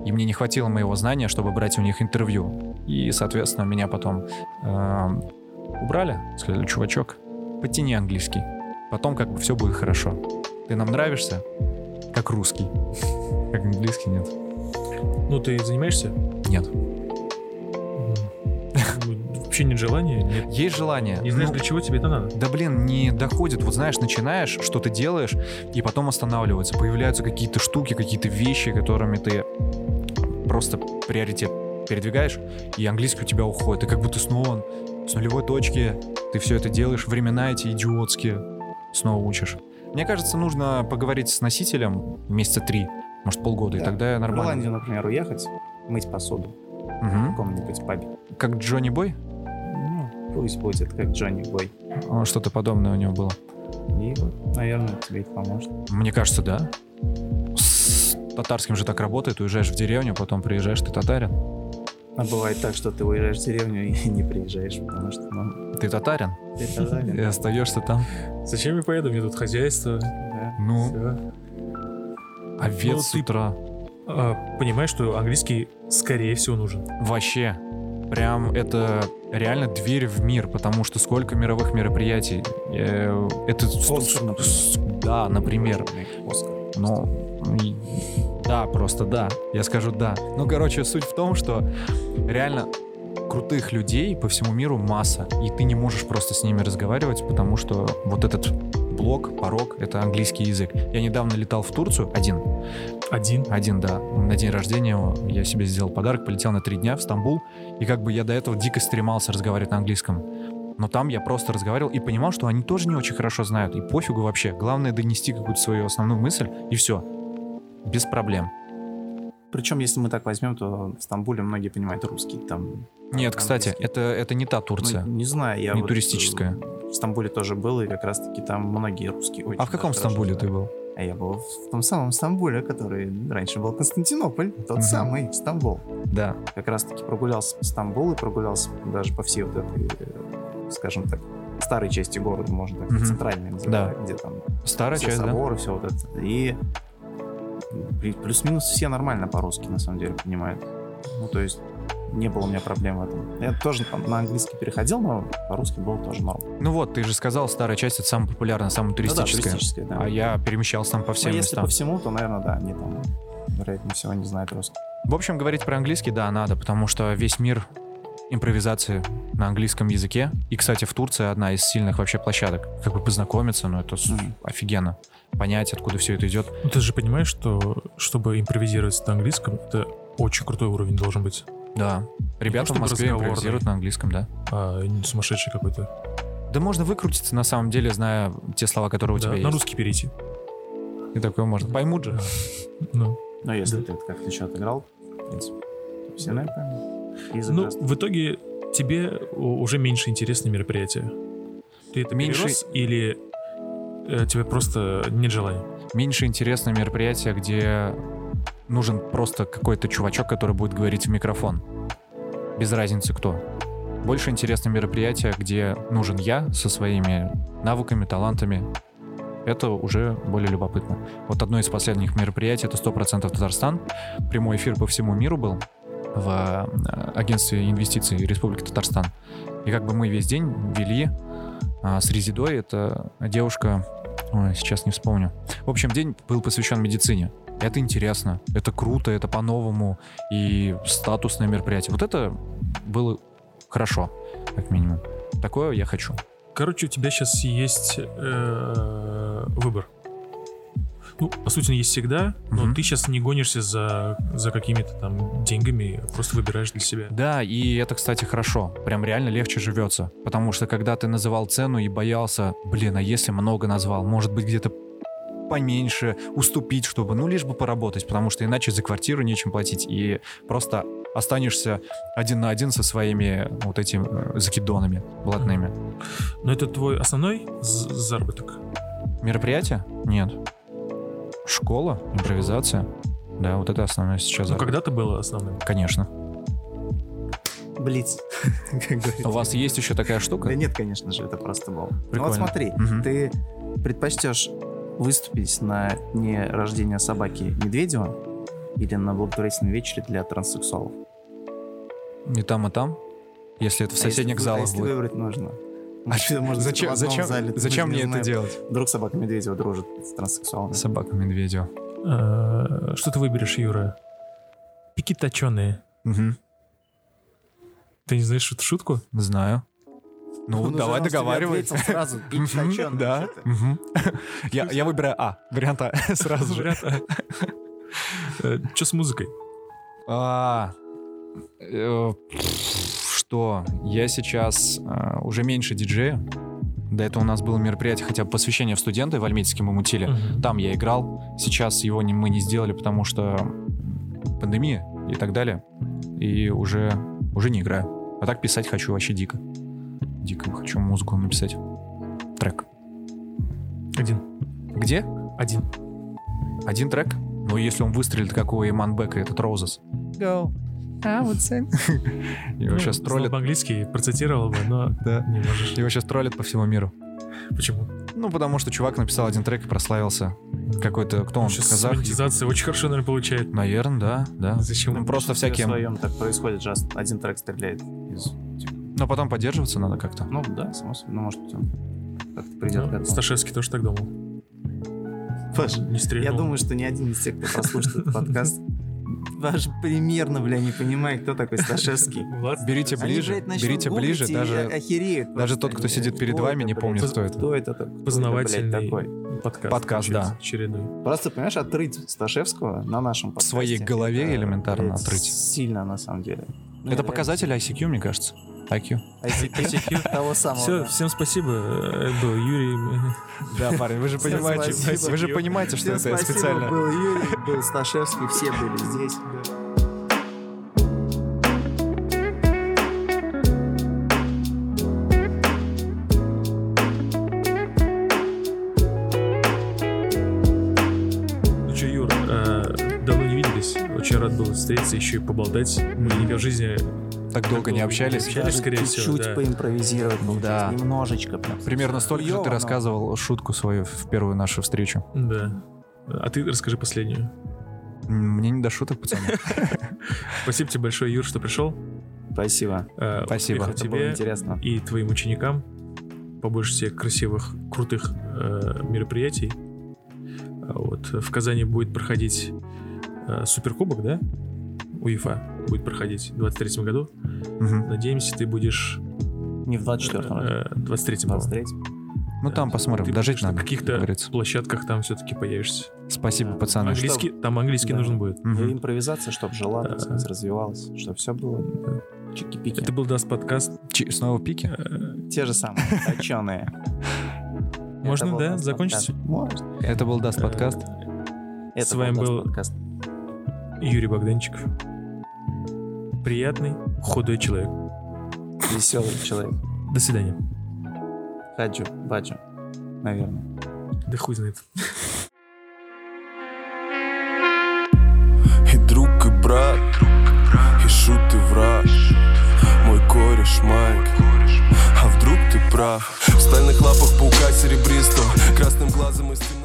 И мне не хватило моего знания, чтобы брать у них интервью. И, соответственно, меня потом эм, убрали. Сказали, чувачок, подтяни английский. Потом как бы все будет хорошо. Ты нам нравишься, как русский. Как английский нет. Ну, ты занимаешься? Нет. Ну, Вообще нет желания, нет. Есть желание. Не знаешь, ну, для чего тебе это надо? Да блин, не доходит. Вот знаешь, начинаешь, что-то делаешь, и потом останавливается. Появляются какие-то штуки, какие-то вещи, которыми ты просто приоритет передвигаешь, и английский у тебя уходит. И как будто снова с нулевой точки ты все это делаешь, времена эти идиотские снова учишь. Мне кажется, нужно поговорить с носителем месяца три, может полгода, и Да. тогда В нормально. Ирландию, например, уехать, мыть посуду в Мгм. каком-нибудь пабе. Как Джонни Бой? Ну, пусть будет как Джонни Бой. О, Что-то подобное у него было. И вот, наверное, тебе это поможет. Мне кажется, да. Татарским же так работает. Уезжаешь в деревню, потом приезжаешь, ты татарин. А бывает так, что ты уезжаешь в деревню и не приезжаешь, потому что, ну, Ты татарин. ты казали. И остаешься там. Зачем я поеду? Мне тут хозяйство. Да. Ну, Всё. овец Ну, с ты- утра. А, понимаешь, что английский скорее всего нужен. Вообще. Прям это реально дверь в мир, потому что сколько мировых мероприятий. Э, Это... с- Оскар, например. с- Да, например. Оскар. Ну, и- да, просто да. Я скажу да. Ну, короче, суть в том, что реально крутых людей по всему миру масса, и ты не можешь просто с ними разговаривать, потому что вот этот блок, порог — это английский язык. Я недавно летал в Турцию один, Один. один, да, на день рождения я себе сделал подарок, полетел на три дня в Стамбул, и как бы я до этого дико стремался разговаривать на английском. Но там я просто разговаривал и понимал, что они тоже не очень хорошо знают, и пофигу вообще. Главное донести какую-то свою основную мысль, и все. Без проблем. Причем, если мы так возьмем, то в Стамбуле многие понимают русский. Там, Нет, кстати, английский. это, это не та Турция. Ну, не знаю, я Не вот, туристическая. э, В Стамбуле тоже был, и как раз-таки там многие русские очень а в каком Стамбуле ты был? А я был в том самом Стамбуле, который раньше был Константинополь, тот Мгм. самый Стамбул. Да. Как раз-таки прогулялся по Стамбулу и прогулялся даже по всей вот этой, э, скажем так, старой части города, можно так, Мгм. центральной называть, где там Старая часть, да? соборы, все вот это. И плюс-минус все нормально по-русски, на самом деле, понимают. Ну, то есть не было у меня проблем в этом. Я тоже на английский переходил, но по-русски было тоже норм. Ну вот, ты же сказал, старая часть это самая популярная, самая Ну да, туристическая. туристическая, да. А я перемещался там по всем если местам. по всему, то, наверное, да, они там, вероятнее всего, не знают русский. В общем, говорить про английский, да, надо, потому что весь мир импровизации на английском языке. И, кстати, в Турции одна из сильных вообще площадок. Как бы познакомиться, ну это Мгм. офигенно. Понять, откуда все это идет. Ну, ты же понимаешь, что чтобы импровизировать на английском, это очень крутой уровень должен быть. Да. Ребята в Москве разговорный. импровизируют на английском, да. А сумасшедший какой-то. Да можно выкрутиться, на самом деле, зная те слова, которые у Да, тебя на есть. русский перейти. И такое можно. Поймут же. Ну, Но если Да. ты как-то еще отыграл, в принципе, то все, наверное, ну, в итоге тебе уже меньше интересны мероприятия. Ты это Меньше- перерос или э, тебе просто нет желания? Меньше интересное мероприятие, где нужен просто какой-то чувачок, который будет говорить в микрофон. Без разницы кто. Больше интересное мероприятие, где нужен я со своими навыками, талантами. Это уже более любопытно. Вот одно из последних мероприятий, это 100% Татарстан. Прямой эфир по всему миру был в э, агентстве инвестиций Республики Татарстан. И как бы мы весь день вели а, с Резидой, это девушка, ой, сейчас не вспомню. В общем, день был посвящен медицине. Это интересно, это круто, это по-новому и статусное мероприятие. Вот это было хорошо, как минимум. Такое я хочу. Короче, у тебя сейчас есть э, выбор. Ну, по сути, есть всегда, но Мгм. ты сейчас не гонишься за, за какими-то там деньгами, просто выбираешь для себя. Да, и это, кстати, хорошо. Прям реально легче живется. Потому что когда ты называл цену и боялся, блин, а если много назвал, может быть где-то поменьше, уступить, чтобы, ну, лишь бы поработать, потому что иначе за квартиру нечем платить, и просто останешься один на один со своими вот этими э, закидонами блатными. Но это твой основной заработок? Мероприятие? Нет. Школа, импровизация. Да, вот это основное сейчас. Ну, когда-то было основным. Конечно. Блиц. У вас есть еще такая Да штука? нет, конечно же, это просто был. Ну вот смотри, ты предпочтешь выступить на дне рождения собаки Медведева или на благотворительном вечере для транссексуалов? И там, и там. Если это в А если соседних а залах если будет. выбрать нужно? А чё- может, зачем зачем, зале, зачем мне не это делать? Вдруг собака Медведева дружит с транссексуалами. Собака Медведева. А, Что ты выберешь, Юра? Пики точеные. Угу, Ты не знаешь эту шутку? знаю. Ну, Он давай договаривайся. сразу, Да. что. Я я выбираю А. Вариант А. Сразу же. Что с музыкой? Э, Что? Я сейчас а, уже меньше диджея. До этого у нас было мероприятие хотя бы посвящение в студенты в Альметьевске мы мутили. Мгм. Там я играл. Сейчас его не- мы не сделали, потому что пандемия и так далее. И уже, уже не играю. А так писать хочу вообще дико. Дико хочу музыку написать. Трек. Один. Где? Один. Один трек? Ну, если он выстрелит, как у Эманбека, этот Розес. Go. I would say. Его Ну, сейчас знал троллят. бы английский, процитировал бы, но Да. не можешь. Его сейчас троллят по всему миру. Почему? Ну, потому что чувак написал один трек и прославился. Какой-то, кто он, Сейчас казах? монетизация очень хорошо, наверное, получает. Наверное, да, да. Зачем? Ну, просто В всякие... своем так происходит, же один трек стреляет из... Но потом поддерживаться надо как-то. Ну да, само собой, ну может он как-то придет к Ну, этому. Сташевский тоже так думал. Паш, Не стрельнул. Я думаю, что ни один из тех, кто послушает этот подкаст, даже примерно, бля, не понимает, кто такой Сташевский. Влад, Берите Они, ближе, берите ближе, даже... охереют даже тот, кто сидит перед вами, это, не помнит, кто это. Кто это, так- кто это, познавательный блядь, такой? подкаст. Подкаст, да. Очередной. Просто, понимаешь, отрыть Сташевского на нашем подкасте. своей голове это, элементарно блядь, отрыть. Сильно, на самом деле. Ну, Это показатель ICQ, мне кажется. IQ. ICQ того самого. Все, всем спасибо. Это был Юрий. Да, парень, вы же Всем понимаете, спасибо. вы же понимаете, что Всем это специально. был Юрий, был Сташевский, все были здесь. Ну э, давно не виделись. Очень рад был встретиться, еще и поболтать. Мы никогда в жизни Так долго не общались. общались, Даже скорее всего, чуть-чуть да. поимпровизировать, Да. да. немножечко. прям. Примерно столько же Хуёво, ты но- рассказывал шутку свою в первую нашу встречу. Да. А ты расскажи последнюю. Мне не до шуток, пацаны. Спасибо тебе большое, Юр, что пришел. Спасибо. Э, Спасибо. Это было тебе интересно. и твоим ученикам. Побольше всех красивых, крутых э, мероприятий. А Вот. В Казани будет проходить э, Суперкубок, да? УЕФА будет проходить в 23 году. Мгм. Надеемся, ты будешь Не в 24-м, э, 23 по-моему. 23 Ну там посмотрим, Ты дожить на надо. как каких-то площадках там все-таки появишься. Спасибо, Да. пацаны. Английский- Английский, там английский Да. нужен будет. Мгм. Импровизация, чтобы жила, так Да. сказать, развивалась, чтобы все было чики-пики. Это был Dast Podcast. Чи- Снова пики? Э, Те же самые, точеные. Можно, да, закончить? подкаст. Можно. Это был Dast Podcast. Это С вами был- подкаст. Юрий Богданчиков. Приятный, худой человек. Веселый человек. До свидания. Хаджу, баджу, наверное. Да хуй знает. И друг, и брат, и шут, и враг Мой кореш Майк А вдруг ты прав В стальных лапах паука серебристого Красным глазом и стеной